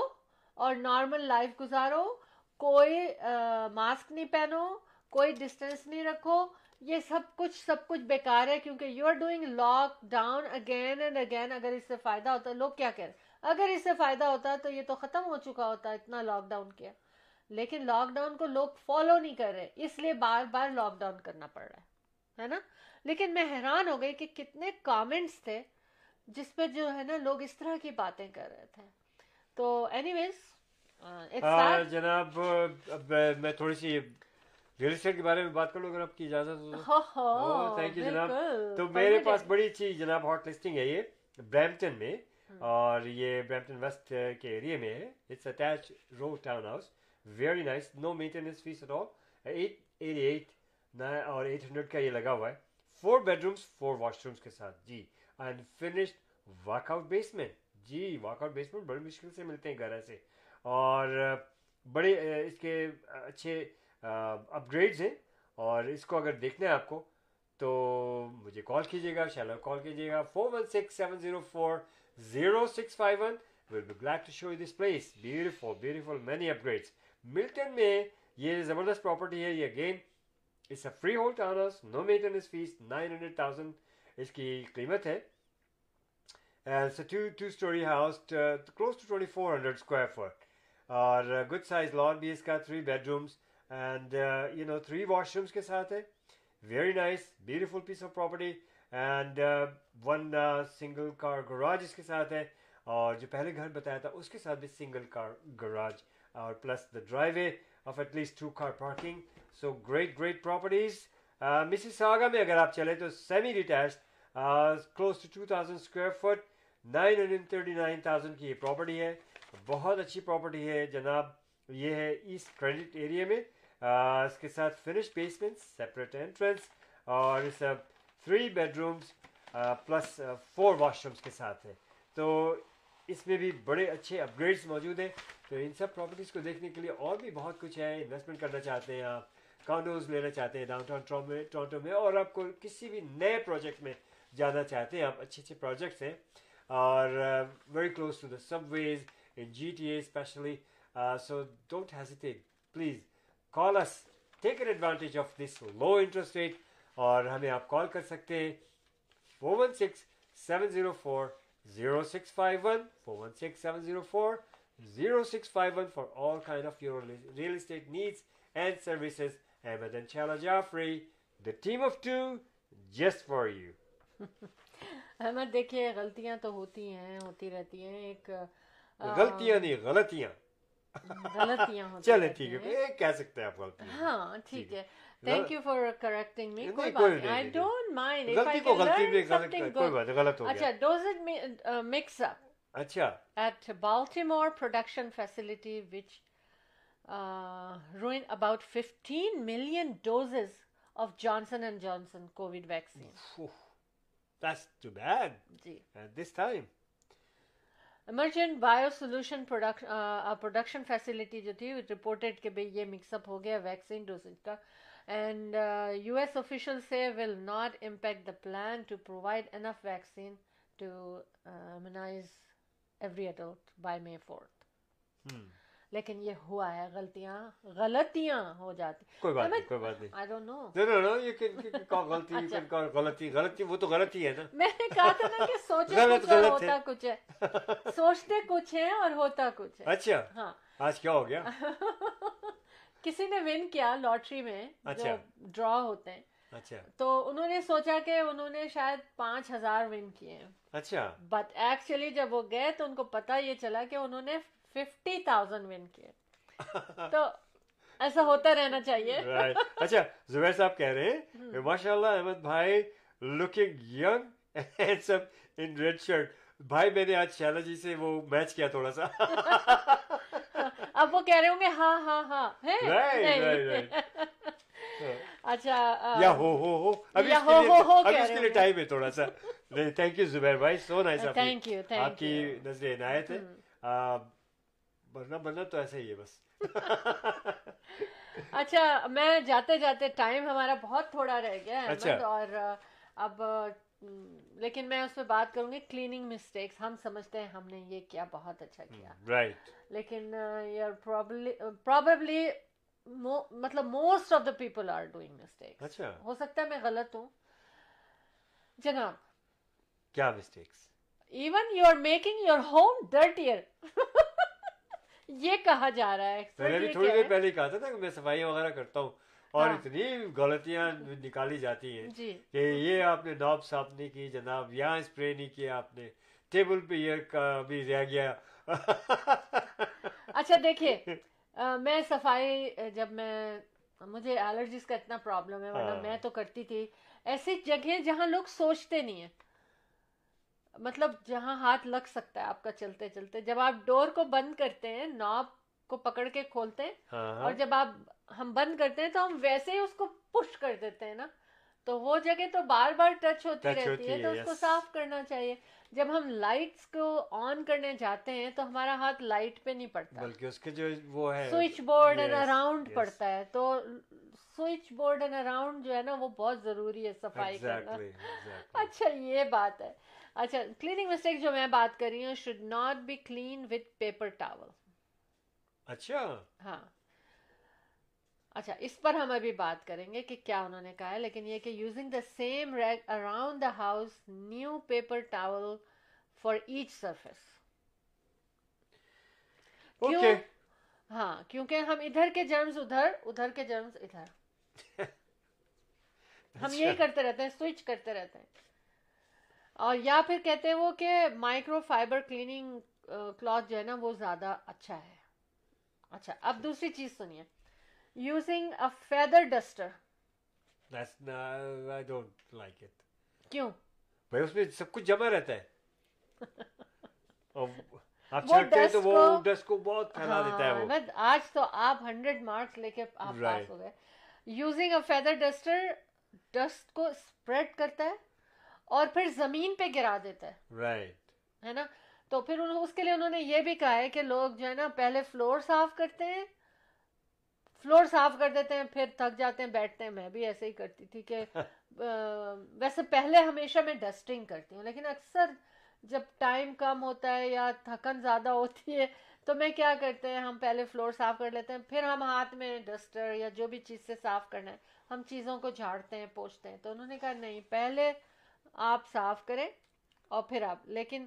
اور نارمل لائف گزارو کوئی ماسک نہیں پہنو کوئی ڈسٹینس نہیں رکھو یہ سب کچھ سب کچھ بیکار ہے کیونکہ you are doing lockdown again and again اگر اس سے فائدہ ہوتا لوگ کیا کہہ رہے ہیں؟ اگر اس سے فائدہ ہوتا تو یہ تو ختم ہو چکا ہوتا اتنا لاک ڈاؤن کیا۔ لیکن لاک ڈاؤن کو لوگ فالو نہیں کر رہے اس لیے بار بار لاک ڈاؤن کرنا پڑ رہا ہے ہے نا؟ لیکن میں حیران ہو گئی کہ کتنے کامنٹس تھے جس پہ جو ہے نا لوگ اس طرح کی باتیں کر رہے تھے۔ تو اینی ویز جناب میں تھوڑی سی ریئل اسٹیٹ کے بارے میں بات کر لو اگر آپ کی اجازت ہو تھینک یو جناب۔ تو میرے پاس بڑی اچھی جناب ہاٹ لسٹنگ ہے یہ برمپٹن میں۔ اور یہ برمپٹن ویسٹ کے ایریے میں ہے۔ It's attach row town house very nice no maintenance fee at all eight eight اور ایٹ ہنڈریڈ کا یہ لگا ہوا ہے۔ Four bedrooms four washrooms کے ساتھ۔ جی۔ And finished walk out basement G walk out basement بڑی مشکل سے ملتے ہیں گھر ایسے۔ اور بڑے اس کے اچھے اپ گریڈز ہیں اور اس کو اگر دیکھنا ہے آپ کو، تو مجھے کال کیجیے گا شیلو کال کیجیے گا four one six seven zero four zero six five one will be glad to show this place beautiful beautiful many upgrades Milton میں یہ زبردست پراپرٹی ہے، یہ again is a freehold owners no maintenance fee nine hundred thousand اس کی قیمت ہے۔ Two storey house close to twenty four hundred square feet اور good size lawn بھی اس کا three bedrooms and you know three washrooms کے ساتھ ہے very nice beautiful piece of property and one single car garage اس کے ساتھ ہے اور جو پہلے گھر بتایا تھا اس کے ساتھ بھی سنگل کار گراج اور plus the driveway of at least two car parking so great great properties Mississauga میں اگر آپ چلیں تو semi detached close to two thousand square feet nine hundred thirty nine thousand کی یہ پراپرٹی ہے بہت اچھی پراپرٹی ہے جناب یہ ہے ایسٹ کریڈٹ ایریا میں اس کے ساتھ فنش بیسمنٹ سیپریٹ انٹرنس اور اس three bedrooms plus four washrooms کے ساتھ ہے۔ تو اس میں بھی بڑے اچھے اپ گریڈس موجود ہیں۔ تو ان سب پراپرٹیز کو دیکھنے کے لیے اور بھی بہت کچھ ہے۔ انویسٹمنٹ کرنا چاہتے ہیں آپ کانڈوز لینا چاہتے ہیں ڈاؤن ٹاؤن ٹورانٹو میں، اور آپ کو کسی بھی نئے پروجیکٹ میں جانا چاہتے ہیں۔ آپ اچھے اچھے پروجیکٹس ہیں۔ اور very close to the subways in G T A especially so don't hesitate please call us take an advantage of this low interest rate اور ہمیں آپ کال کر سکتے ہیں. Four one six seven zero four zero six five one four one six seven zero four zero six five one for all kind of your real estate needs and services Ahmad ان شاء اللہ Jafri the team of two just for you Ahmad دیکھیے غلطیاں تو ہوتی ہیں ہوتی رہتی ہیں ایک غلطیاں نہیں غلطیاں غلطیاں رہتی ٹھیک۔ ہے کہہ سکتے ہیں آپ غلطی ہاں ٹھیک ہے thank you for correcting me کوئی بات نہیں آئی ڈونٹ مائنڈ غلطی بھی غلط کوئی بات نہیں غلط ہو اچھا گیا ڈوز اٹ مکس اپ اچھا Baltimore production facility, which uh, ruined about 15 million doses of Johnson and Johnson COVID vaccine. That's too bad جی at this Emergent Bio Solution production facility جو تھی رپورٹڈ کہ بھائی یہ مکس اپ ہو گیا vaccine dose کا. اینڈ یو ایس اوفیشل سے will not impact the plan to provide enough vaccine to immunise every ادا بائی مے فورتھ لیکن یہ ہوا ہے غلطیاں غلطیاں ہو جاتی۔ کوئی بات نہیں کوئی بات نہیں۔ آئی ڈونٹ نو call غلطی you can call غلطی غلطی وہ تو غلطی ہے نا۔ میں نے کہا تھا نا کہ سوچے کچھ اور ہوتا ہے۔ کچھ ہے۔ سوچتے کچھ ہیں اور ہوتا کچھ ہے۔ اچھا۔ ہاں۔ آج کیا ہو گیا؟ کسی نے ون کیا لاٹری میں جو اچھا۔ ڈرا ہوتے ہیں۔ اچھا۔ تو انہوں نے سوچا کہ انہوں نے شاید پانچ ہزار ون کیے ہیں۔ اچھا۔ بٹ ایکچولی جب وہ گئے تو ان کو پتا یہ چلا کہ انہوں نے ففٹی تھاؤزینڈ ون کیے تو ایسا ہوتا رہنا چاہیے. اچھا زبیر صاحب کہہ رہے ہیں ماشاء اللہ احمد بھائی looking young handsome in red shirt بھائی میں نے آج شیلا جی سے وہ میچ کیا تھوڑا سا اب وہ کہہ رہے ہوں گے ہاں ہاں ہاں. اچھا یا ہو ہو ہو ابھی اس کے لیے ٹائم ہے تھوڑا سا نہیں تھینک یو زبیر بھائی سو نائس آپ کی. نظر عنایت ہے بننا بننا تو ایسا ہی ہے بس۔ اچھا میں جاتے جاتے ٹائم ہمارا بہت تھوڑا رہ گیا ہے اچھا۔ اور اب لیکن میں اس پہ بات کروں گی کلیننگ مسٹیکس ہم سمجھتے ہیں ہم نے یہ کیا بہت اچھا کیا۔ رائٹ لیکن پرابلی مطلب most of the people are doing mistakes اچھا۔ ہو سکتا ہے میں غلط ہوں؟ جناب۔ کیا mistakes even you are making your home dirtier یہ کہا جا رہا ہے میں نے بھی تھوڑی دیر؟ پہلے کہا تھا نا کہ میں صفائی وغیرہ کرتا ہوں اور ہاں۔ اتنی غلطیاں نکالی جاتی ہیں جی کہ یہ آپ نے ناب صاف نہیں کی جناب یہاں اسپرے نہیں کیا آپ نے ٹیبل پہ یہ بھی رہ گیا اچھا دیکھیے میں صفائی جب میں مجھے الرجیز کا اتنا پرابلم ہے ورنہ ہاں۔ میں تو کرتی تھی ایسی جگہیں جہاں لوگ سوچتے نہیں ہیں مطلب جہاں ہاتھ لگ سکتا ہے آپ کا چلتے چلتے جب آپ ڈور کو بند کرتے ہیں ناب کو پکڑ کے کھولتے ہیں ہاں۔ اور جب آپ ہم بند کرتے ہیں تو ہم ویسے ہی اس کو پش کر دیتے ہیں نا۔ تو وہ جگہ تو بار بار ٹچ ہوتی رہتی ہے تو اس کو. صاف کرنا چاہیے۔ جب ہم لائٹس کو آن کرنے جاتے ہیں تو ہمارا ہاتھ لائٹ پہ نہیں پڑتا۔ بلکہ اس کے جو وہ ہے سوئچ بورڈ اینڈ اراؤنڈ. پڑتا ہے۔ تو سوئچ بورڈ اینڈ اراؤنڈ جو ہے نا وہ بہت ضروری ہے صفائی کرنا. اچھا یہ بات ہے۔ اچھا کلیننگ مسٹیک جو میں بات کر رہی ہوں should not be clean with paper towel اچھا۔ ہاں۔ اچھا اس پر ہم ابھی بات کریں گے کہ کیا انہوں نے کہا ہے لیکن یہ کہ using the same rag around the house new paper towel for each surface کیوں؟ ہاں کیونکہ ہم ادھر کے جرمز ادھر ادھر کے جرمز ادھر۔ ہم یہی کرتے رہتے ہیں سوئچ کرتے رہتے ہیں۔ اور یا پھر کہتے ہیں وہ کہ مائکرو فائبر کلیننگ کلاتھ جو ہے نا وہ زیادہ اچھا ہے۔ اچھا اب دوسری چیز سنیے۔ Using a feather duster That's not, I don't like it. کیوں؟ بھائی اس میں سب کچھ جمع رہتا ہے۔ آپ چھڑتے ہیں تو وہ ڈسٹ کو بہت پھیلا دیتا ہے وہ۔ آج تو آپ ہنڈریڈ مارکس لے کے آپ. پاس ہو گئے۔ Using a feather duster dust کو اسپریڈ کرتا ہے۔ اور پھر زمین پہ گرا دیتا ہے۔ رائٹ ہے نا؟ تو پھر اس کے لیے انہوں نے یہ بھی کہا ہے کہ لوگ جو ہے نا پہلے فلور صاف کرتے ہیں فلور صاف کر دیتے ہیں پھر تھک جاتے ہیں بیٹھتے ہیں۔ میں بھی ایسے ہی کرتی تھی کہ ویسے پہلے ہمیشہ میں ڈسٹنگ کرتی ہوں لیکن اکثر جب ٹائم کم ہوتا ہے یا تھکن زیادہ ہوتی ہے تو میں کیا کرتے ہیں ہم پہلے فلور صاف کر لیتے ہیں پھر ہم ہاتھ میں ڈسٹر یا جو بھی چیز سے صاف کرنا ہے ہم چیزوں کو جھاڑتے ہیں پوچھتے ہیں۔ تو انہوں نے کہا نہیں پہلے آپ صاف کریں اور پھر آپ لیکن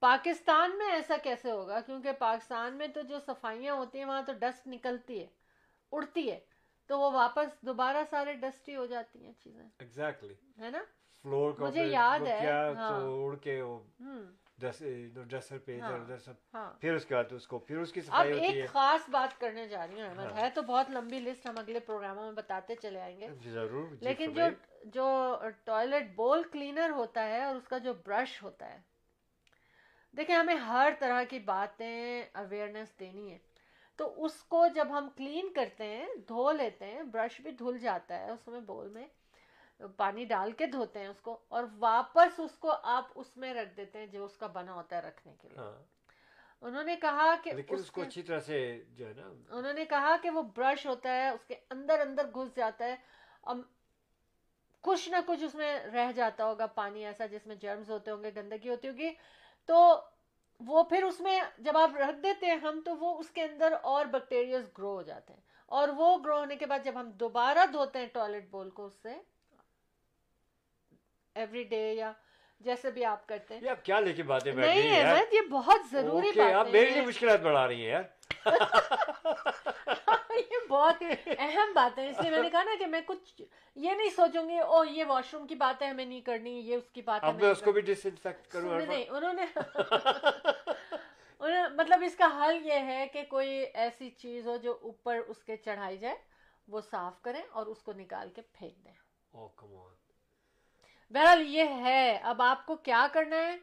پاکستان میں ایسا کیسے ہوگا؟ کیونکہ پاکستان میں تو جو صفائیاں ہوتی ہیں وہاں تو ڈسٹ نکلتی ہے اڑتی ہے تو وہ واپس دوبارہ سارے ڈسٹی ہو جاتی ہیں چیزیں۔ ہے نا؟ فلور مجھے یاد ہے، ہاں۔ پہ ہاں، ادھر ادھر سب ہاں۔ پھر اس کے بعد اس کو پھر اس کی اب صفائی ہوتی ایک ہے۔ خاص بات کرنے جا رہی ہوں احمد۔ ہاں۔ ہے تو بہت لمبی لسٹ ہم اگلے پروگراموں میں بتاتے چلے آئیں گے۔ جی ضرور۔ جی لیکن جو۔ جو ٹوائلٹ بول کلینر ہوتا ہے اور اس کا جو برش ہوتا ہے۔ دیکھیں ہمیں ہر طرح کی باتیں اویئرنیس دینی ہے تو اس کو جب ہم کلین کرتے ہیں دھو لیتے ہیں برش بھی دھل جاتا ہے اس میں بول میں۔ پانی ڈال کے دھوتے ہیں اس کو اور واپس اس کو آپ اس میں رکھ دیتے ہیں جو اس کا بنا ہوتا ہے رکھنے کے لیے۔ ہاں۔ انہوں نے کہا کہ اس کو اچھی طرح سے جو ہے نا۔ انہوں نے کہا کہ وہ برش ہوتا ہے اس کے اندر اندر گھس جاتا ہے۔ اب کچھ نہ کچھ اس میں رہ جاتا ہوگا پانی ایسا جس میں جرمز ہوتے ہوں گے گندگی ہوتی ہوگی۔ تو وہ پھر اس میں جب آپ رکھ دیتے ہیں ہم تو وہ اس کے اندر اور بیکٹیریاز گرو ہو جاتے ہیں۔ اور وہ گرو ہونے کے بعد جب ہم دوبارہ دھوتے ہیں ٹوائلٹ بول کو اس سے ایوری ڈے یا جیسے بھی آپ کرتے ہیں۔ یہ آپ کیا لے کے باتیں بیٹھ ہیں یہ بہت ضروری اوکے آپ بات میرے لیے مشکلات بڑھا رہی ہیں یار۔ یہ بہت اہم بات ہے اس لیے میں نے کہا نا کہ میں کچھ یہ نہیں سوچوں گی او یہ واش روم کی بات ہے ہمیں نہیں کرنی یہ اس کی بات ہے میں اس کو بھی ڈس انفیکٹ کروں نہیں, انہوں نے- مطلب اس کا حل یہ ہے کہ کوئی ایسی چیز ہو جو اوپر اس کے چڑھائی جائے وہ صاف کریں اور اس کو نکال کے پھینک دیں۔ او کم آن بہرحال یہ ہے اب آپ کو کیا کرنا ہے؟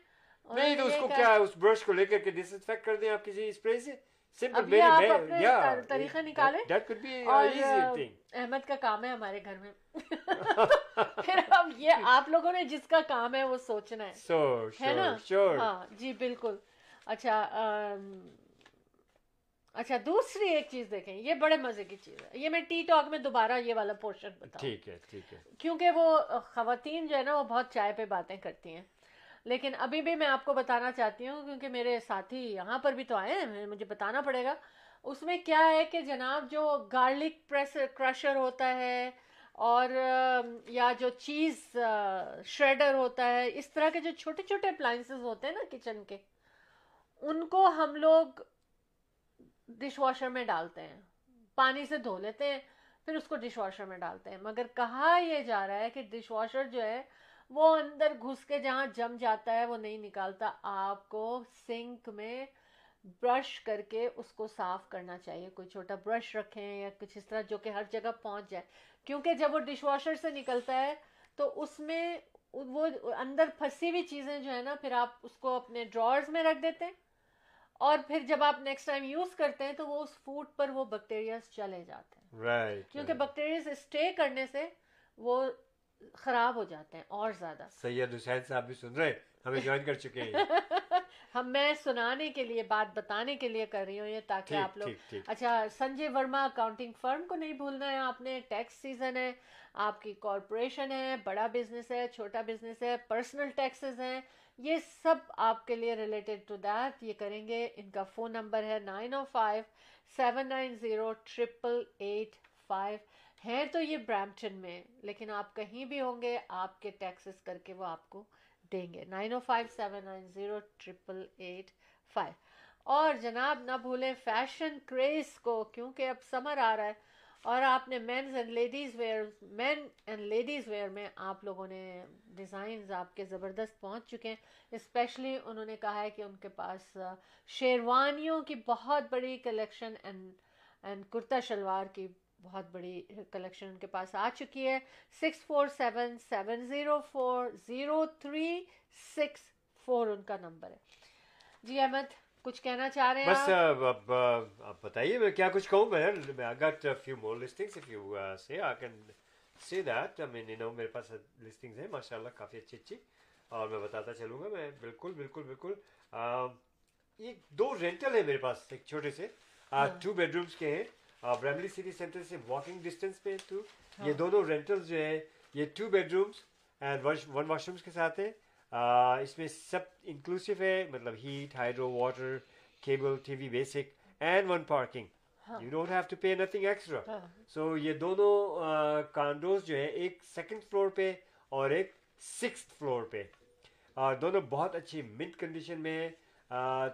نہیں تو اس کو کیا اس برش کو لے کر کے ڈس انفیکٹ کر دیں آپ کسی اسپرے سے؟ سمپل آپ اپنے طریقہ نکالیں۔ اور thing. احمد کا کام ہے ہمارے گھر میں۔ پھر اب یہ آپ لوگوں نے جس کا کام ہے وہ سوچنا ہے۔ ہے نا؟ ہاں جی بالکل۔ اچھا اچھا دوسری ایک چیز دیکھیں یہ بڑے مزے کی چیز ہے۔ یہ میں ٹی ٹاک میں دوبارہ یہ والا پورشن بتاؤں۔ ٹھیک ہے ٹھیک ہے۔ کیونکہ وہ خواتین جو ہے نا وہ بہت چائے پہ باتیں کرتی ہیں۔ لیکن ابھی بھی میں آپ کو بتانا چاہتی ہوں کیونکہ میرے ساتھی یہاں پر بھی تو آئے ہیں مجھے بتانا پڑے گا۔ اس میں کیا ہے کہ جناب جو گارلک پریس کرشر ہوتا ہے اور یا جو چیز شریڈر ہوتا ہے اس طرح کے جو چھوٹے چھوٹے اپلائنسز ہوتے ہیں نا کچن کے ان کو ہم لوگ ڈش واشر میں ڈالتے ہیں۔ پانی سے دھو لیتے ہیں، پھر اس کو ڈش واشر میں ڈالتے ہیں۔ مگر کہا یہ جا رہا ہے کہ ڈش واشر جو ہے، وہ اندر گھس کے جہاں جم جاتا ہے، وہ نہیں نکالتا۔ آپ کو سنک میں برش کر کے اس کو صاف کرنا چاہیے۔ کوئی چھوٹا برش رکھیں یا کچھ اس طرح جو کہ ہر جگہ پہنچ جائے۔ کیونکہ جب وہ ڈش واشر سے نکلتا ہے، تو اس میں وہ اندر پھنسی ہوئی چیزیں جو ہے نا، پھر آپ اس کو اپنے ڈرارز میں رکھ دیتے ہیں۔ اور پھر جب آپ نیکسٹ ٹائم یوز کرتے ہیں تو وہ اس فوڈ پر وہ بیکٹیریاز چلے جاتے ہیں۔ رائٹ کیونکہ بیکٹیریاز اسٹے کرنے سے وہ خراب ہو جاتے ہیں اور زیادہ۔ سید حسین صاحب بھی سن رہے ہیں ہمیں جوائن کر چکے ہیں۔ ہم میں سنانے کے لیے بات بتانے کے لیے کر رہی ہوں یہ تاکہ آپ لوگ اچھا سنجے ورما اکاؤنٹنگ فرم کو نہیں بھولنا ہے آپ نے ٹیکس سیزن ہے آپ کی کارپوریشن ہے بڑا بزنس ہے چھوٹا بزنس ہے پرسنل ٹیکسز ہیں۔ یہ سب آپ کے لیے ریلیٹڈ ٹو دیٹ یہ کریں گے۔ ان کا فون نمبر ہے nine O five, seven nine zero triple eight five. ہیں تو یہ برامپٹن میں، لیکن آپ کہیں بھی ہوں گے، آپ کے ٹیکسز کر کے وہ آپ کو دیں گے۔ Nine O five, seven nine zero triple eight five. اور جناب، نہ بھولیں فیشن کریز کو، کیونکہ اب سمر آ رہا ہے۔ اور آپ نے men's and ladies wear men and ladies wear میں آپ لوگوں نے ڈیزائنز آپ کے زبردست پہنچ چکے ہیں. اسپیشلی انہوں نے کہا ہے کہ ان کے پاس شیروانیوں کی بہت بڑی کلیکشن اینڈ اینڈ کرتا شلوار کی بہت بڑی کلیکشن ان کے پاس آ چکی ہے. Six four seven seven zero four zero three six four ان کا نمبر ہے. جی احمد. کچھ کہنا چاہ رہے ہیں بس اب آپ بتائیے میں کیا کچھ کہوں؟ میں I got a few more listings if you say. I can say that. I mean you know میرے پاس listings ہیں ماشاء اللہ کافی اچھی اچھی اور میں بتاتا چلوں گا میں بالکل بالکل بالکل. یہ دو رینٹل ہے میرے پاس ایک چھوٹے سے. ٹو بیڈ رومس کے ہیں. برملی سٹی سینٹر سے واکنگ ڈسٹینس پہ ٹو یہ دونوں رینٹل جو ہے یہ two bedrooms and one washrooms کے ساتھ ہیں. اس میں سب انکلوسیو ہے مطلب heat hydro water cable T V basic and one parking you don't have to pay nothing extra so یہ دونوں کانڈوز جو ہے ایک سیکنڈ فلور پہ اور ایک سکس فلور پہ۔ اور دونوں بہت اچھی منٹ کنڈیشن میں ہیں۔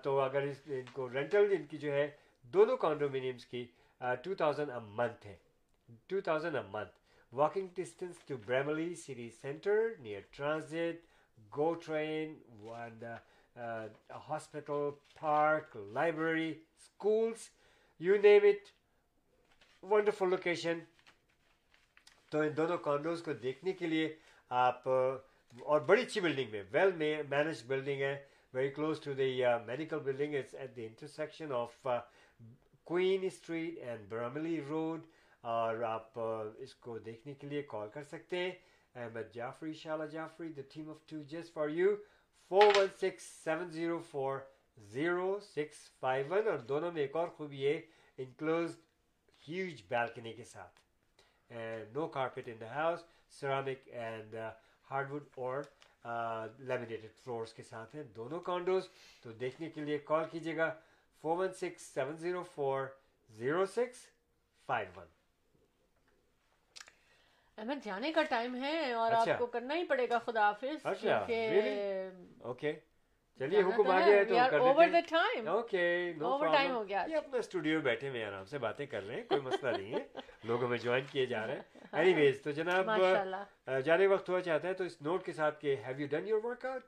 تو اگر اس ان کو رینٹل ان کی جو ہے دونوں کانڈومینیمس کی ٹو تھاؤزینڈ اے منتھ ہے۔ Two thousand a month walking distance to Bramalea city centre near transit GO train hospital park library schools you name it wonderful location تو ان دونوں کانڈوز کو دیکھنے کے لیے آپ اور بڑی اچھی بلڈنگ میں ویل مینج بلڈنگ ہے very close to the medical building is at the intersection of Queen street and Bramalea road اور آپ اس کو دیکھنے کے لیے کال کر سکتے ہیں Ahmad Jafri Shahla Jafri the team of two just for you four one six seven zero four zero six five one اور دونوں میں ایک اور خوبی ہے انکلوز ہیوج بالکنی کے ساتھ. No carpet in the house ceramic and hardwood اور لیمینیٹڈ فلورس کے ساتھ ہیں. دونوں کانڈوز تو دیکھنے کے لیے کال کیجیے گا four one six seven zero four zero six five one Ahmad جانے کا ٹائم ہے اور اچھا۔ آپ کو کرنا ہی پڑے گا خدا حافظ۔ اچھا، اوکے چلیے جانا حکم آ گیا تو دیتے the time. Okay Over time ہو گیا۔ یہ اپنا اسٹوڈیو بیٹھے ہوئے آرام سے باتیں کر رہے ہیں کوئی مسئلہ نہیں ہے۔ لوگ ہمیں جوائن کیے جا رہے ہیں۔ اینی ویز تو جناب جانے وقت ہوا چاہتا ہے تو اس نوٹ کے ساتھ کہ have you done your workout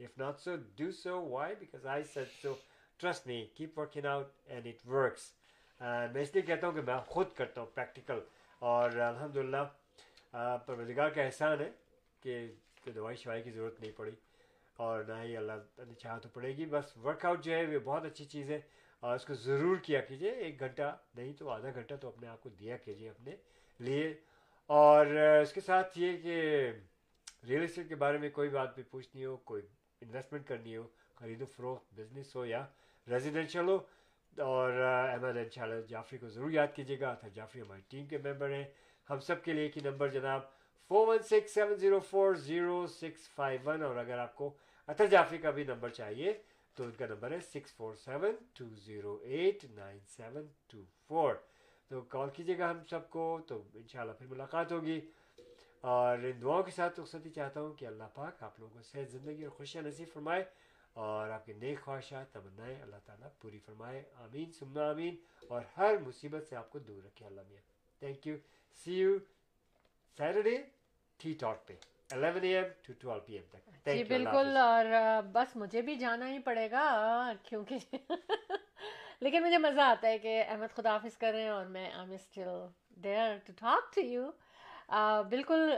if not so do so why because I said so trust me keep working out and it works میں اس لیے کہتا ہوں کہ میں خود کرتا ہوں پریکٹیکل اور الحمد للہ پروردگار کا احسان ہے کہ دوائی شوائی کی ضرورت نہیں پڑی اور نہ ہی اللہ نے چاہا تو پڑے گی۔ بس ورک آؤٹ جو ہے وہ بہت اچھی چیز ہے اور اس کو ضرور کیا کیجیے ایک گھنٹہ نہیں تو آدھا گھنٹہ تو اپنے آپ کو دیا کیجیے اپنے لیے۔ اور اس کے ساتھ یہ کہ ریئل اسٹیٹ کے بارے میں کوئی بات بھی پوچھنی ہو، کوئی انویسٹمنٹ کرنی ہو، خرید و فروخت بزنس ہو یا ریزیڈینشیل ہو اور احمد ان شاء اللہ جعفری کو ضرور یاد کیجیے گا۔ اطہر جعفری، ہماری ٹیم کے ممبر ہیں۔ ہم سب کے لیے ایک ہی نمبر جناب four one six seven zero four zero six five one اور اگر آپ کو اطہر جعفری کا بھی نمبر چاہیے تو ان کا نمبر ہے six four seven two zero eight nine seven two four تو کال کیجیے گا ہم سب کو تو انشاءاللہ پھر ملاقات ہوگی۔ اور ان دعاؤں کے ساتھ رخصتی چاہتا ہوں کہ اللہ پاک آپ لوگوں کو صحت، زندگی اور خوشیاں نصیب فرمائے۔ اور آپ کے نیک خواہشات تمنائیں اللہ تعالیٰ پوری فرمائے۔ آمین سمنا آمین۔ اور ہر مصیبت سے آپ کو دور رکھے اللہ میاں۔ Thank you see you Saturday T talk پہ eleven A M to twelve P M تک۔ جی بالکل. اور بس مجھے بھی جانا ہی پڑے گا کیونکہ لیکن مجھے مزہ آتا ہے کہ احمد خدا حافظ کر رہے ہیں اور میں I am still there to talk to you بالکل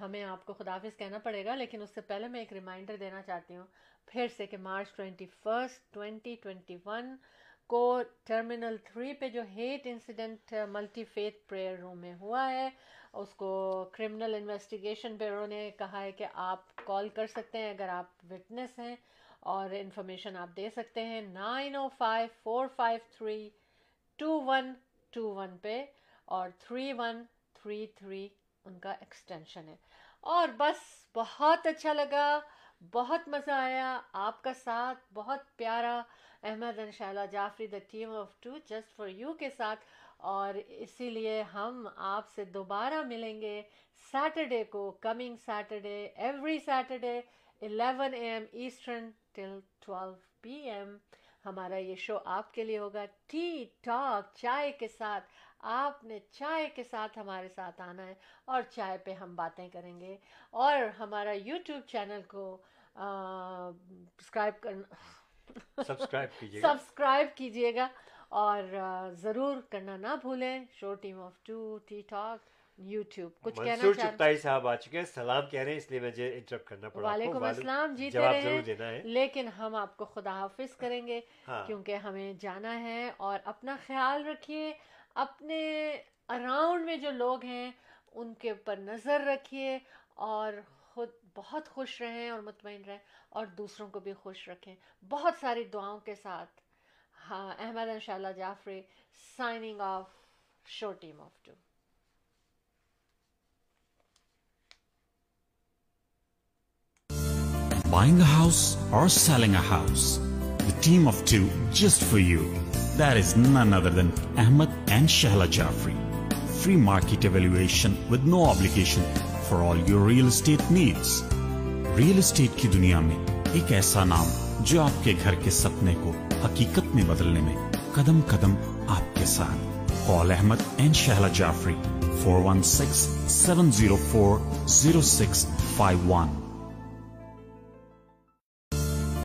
ہمیں آپ کو خدا حافظ کہنا پڑے گا لیکن اس سے پہلے میں ایک ریمائنڈر دینا چاہتی ہوں۔ پھر سے کہ March twenty first twenty twenty one کو ٹرمینل تھری پہ جو hate incident multi faith prayer room میں ہوا ہے، اس کو کرمنل انویسٹیگیشن بیورو نے کہا ہے کہ آپ کال کر سکتے ہیں اگر آپ وٹنس ہیں اور انفارمیشن آپ دے سکتے ہیں nine O five four five three two one two one پہ اور تھری ون تھری تھری ان کا ایکسٹینشن ہے۔ اور بس بہت اچھا لگا۔ بہت مزہ آیا، آپ کا ساتھ بہت پیارا احمد ان شاء اللہ Jafri the team of two just for you کے ساتھ، اور اسی لیے ہم آپ سے دوبارہ ملیں گے سیٹرڈے کو coming Saturday every Saturday eleven A M eastern till twelve P M ہمارا یہ شو آپ کے لیے ہوگا ٹی ٹاک چائے کے ساتھ۔ آپ نے چائے کے ساتھ ہمارے ساتھ آنا ہے اور چائے پہ ہم باتیں کریں گے اور ہمارا یوٹیوب چینل کو سبسکرائب کرنا سبسکرائب کیجیے گا۔ سبسکرائب کیجیے گا اور ضرور کرنا نہ بھولیں۔ Show team of two T talk YouTube کچھ کہنا منصور چاہ چپتائی صاحب آ چکے سلام کہہ رہے ہیں اس لیے مجھے انٹرپٹ کرنا پڑا. وعلیکم السلام جیتے رہے لیکن ہم آپ کو خدا حافظ کریں گے ہاں۔ کیونکہ ہمیں جانا ہے اور اپنا خیال رکھیے۔ اپنے اراؤنڈ میں جو لوگ ہیں، ان کے اوپر نظر رکھیے اور خود بہت خوش رہیں اور مطمئن رہیں اور دوسروں کو بھی خوش رکھیں بہت ساری دعاؤں کے ساتھ ہاں احمد ان شاء اللہ Jafri signing off show team of two Buying a house or selling a house? The team of two. that is none other than Ahmed and Shahla Jaffrey. Free market evaluation with no obligation for all your real estate needs. Real estate کی دنیا میں ایک ایسا نام جو آپ کے گھر کے سپنے کو حقیقت میں بدلنے میں قدم قدم آپ کے ساتھ call Ahmad and Shahla Jafri four one six seven zero four zero six five one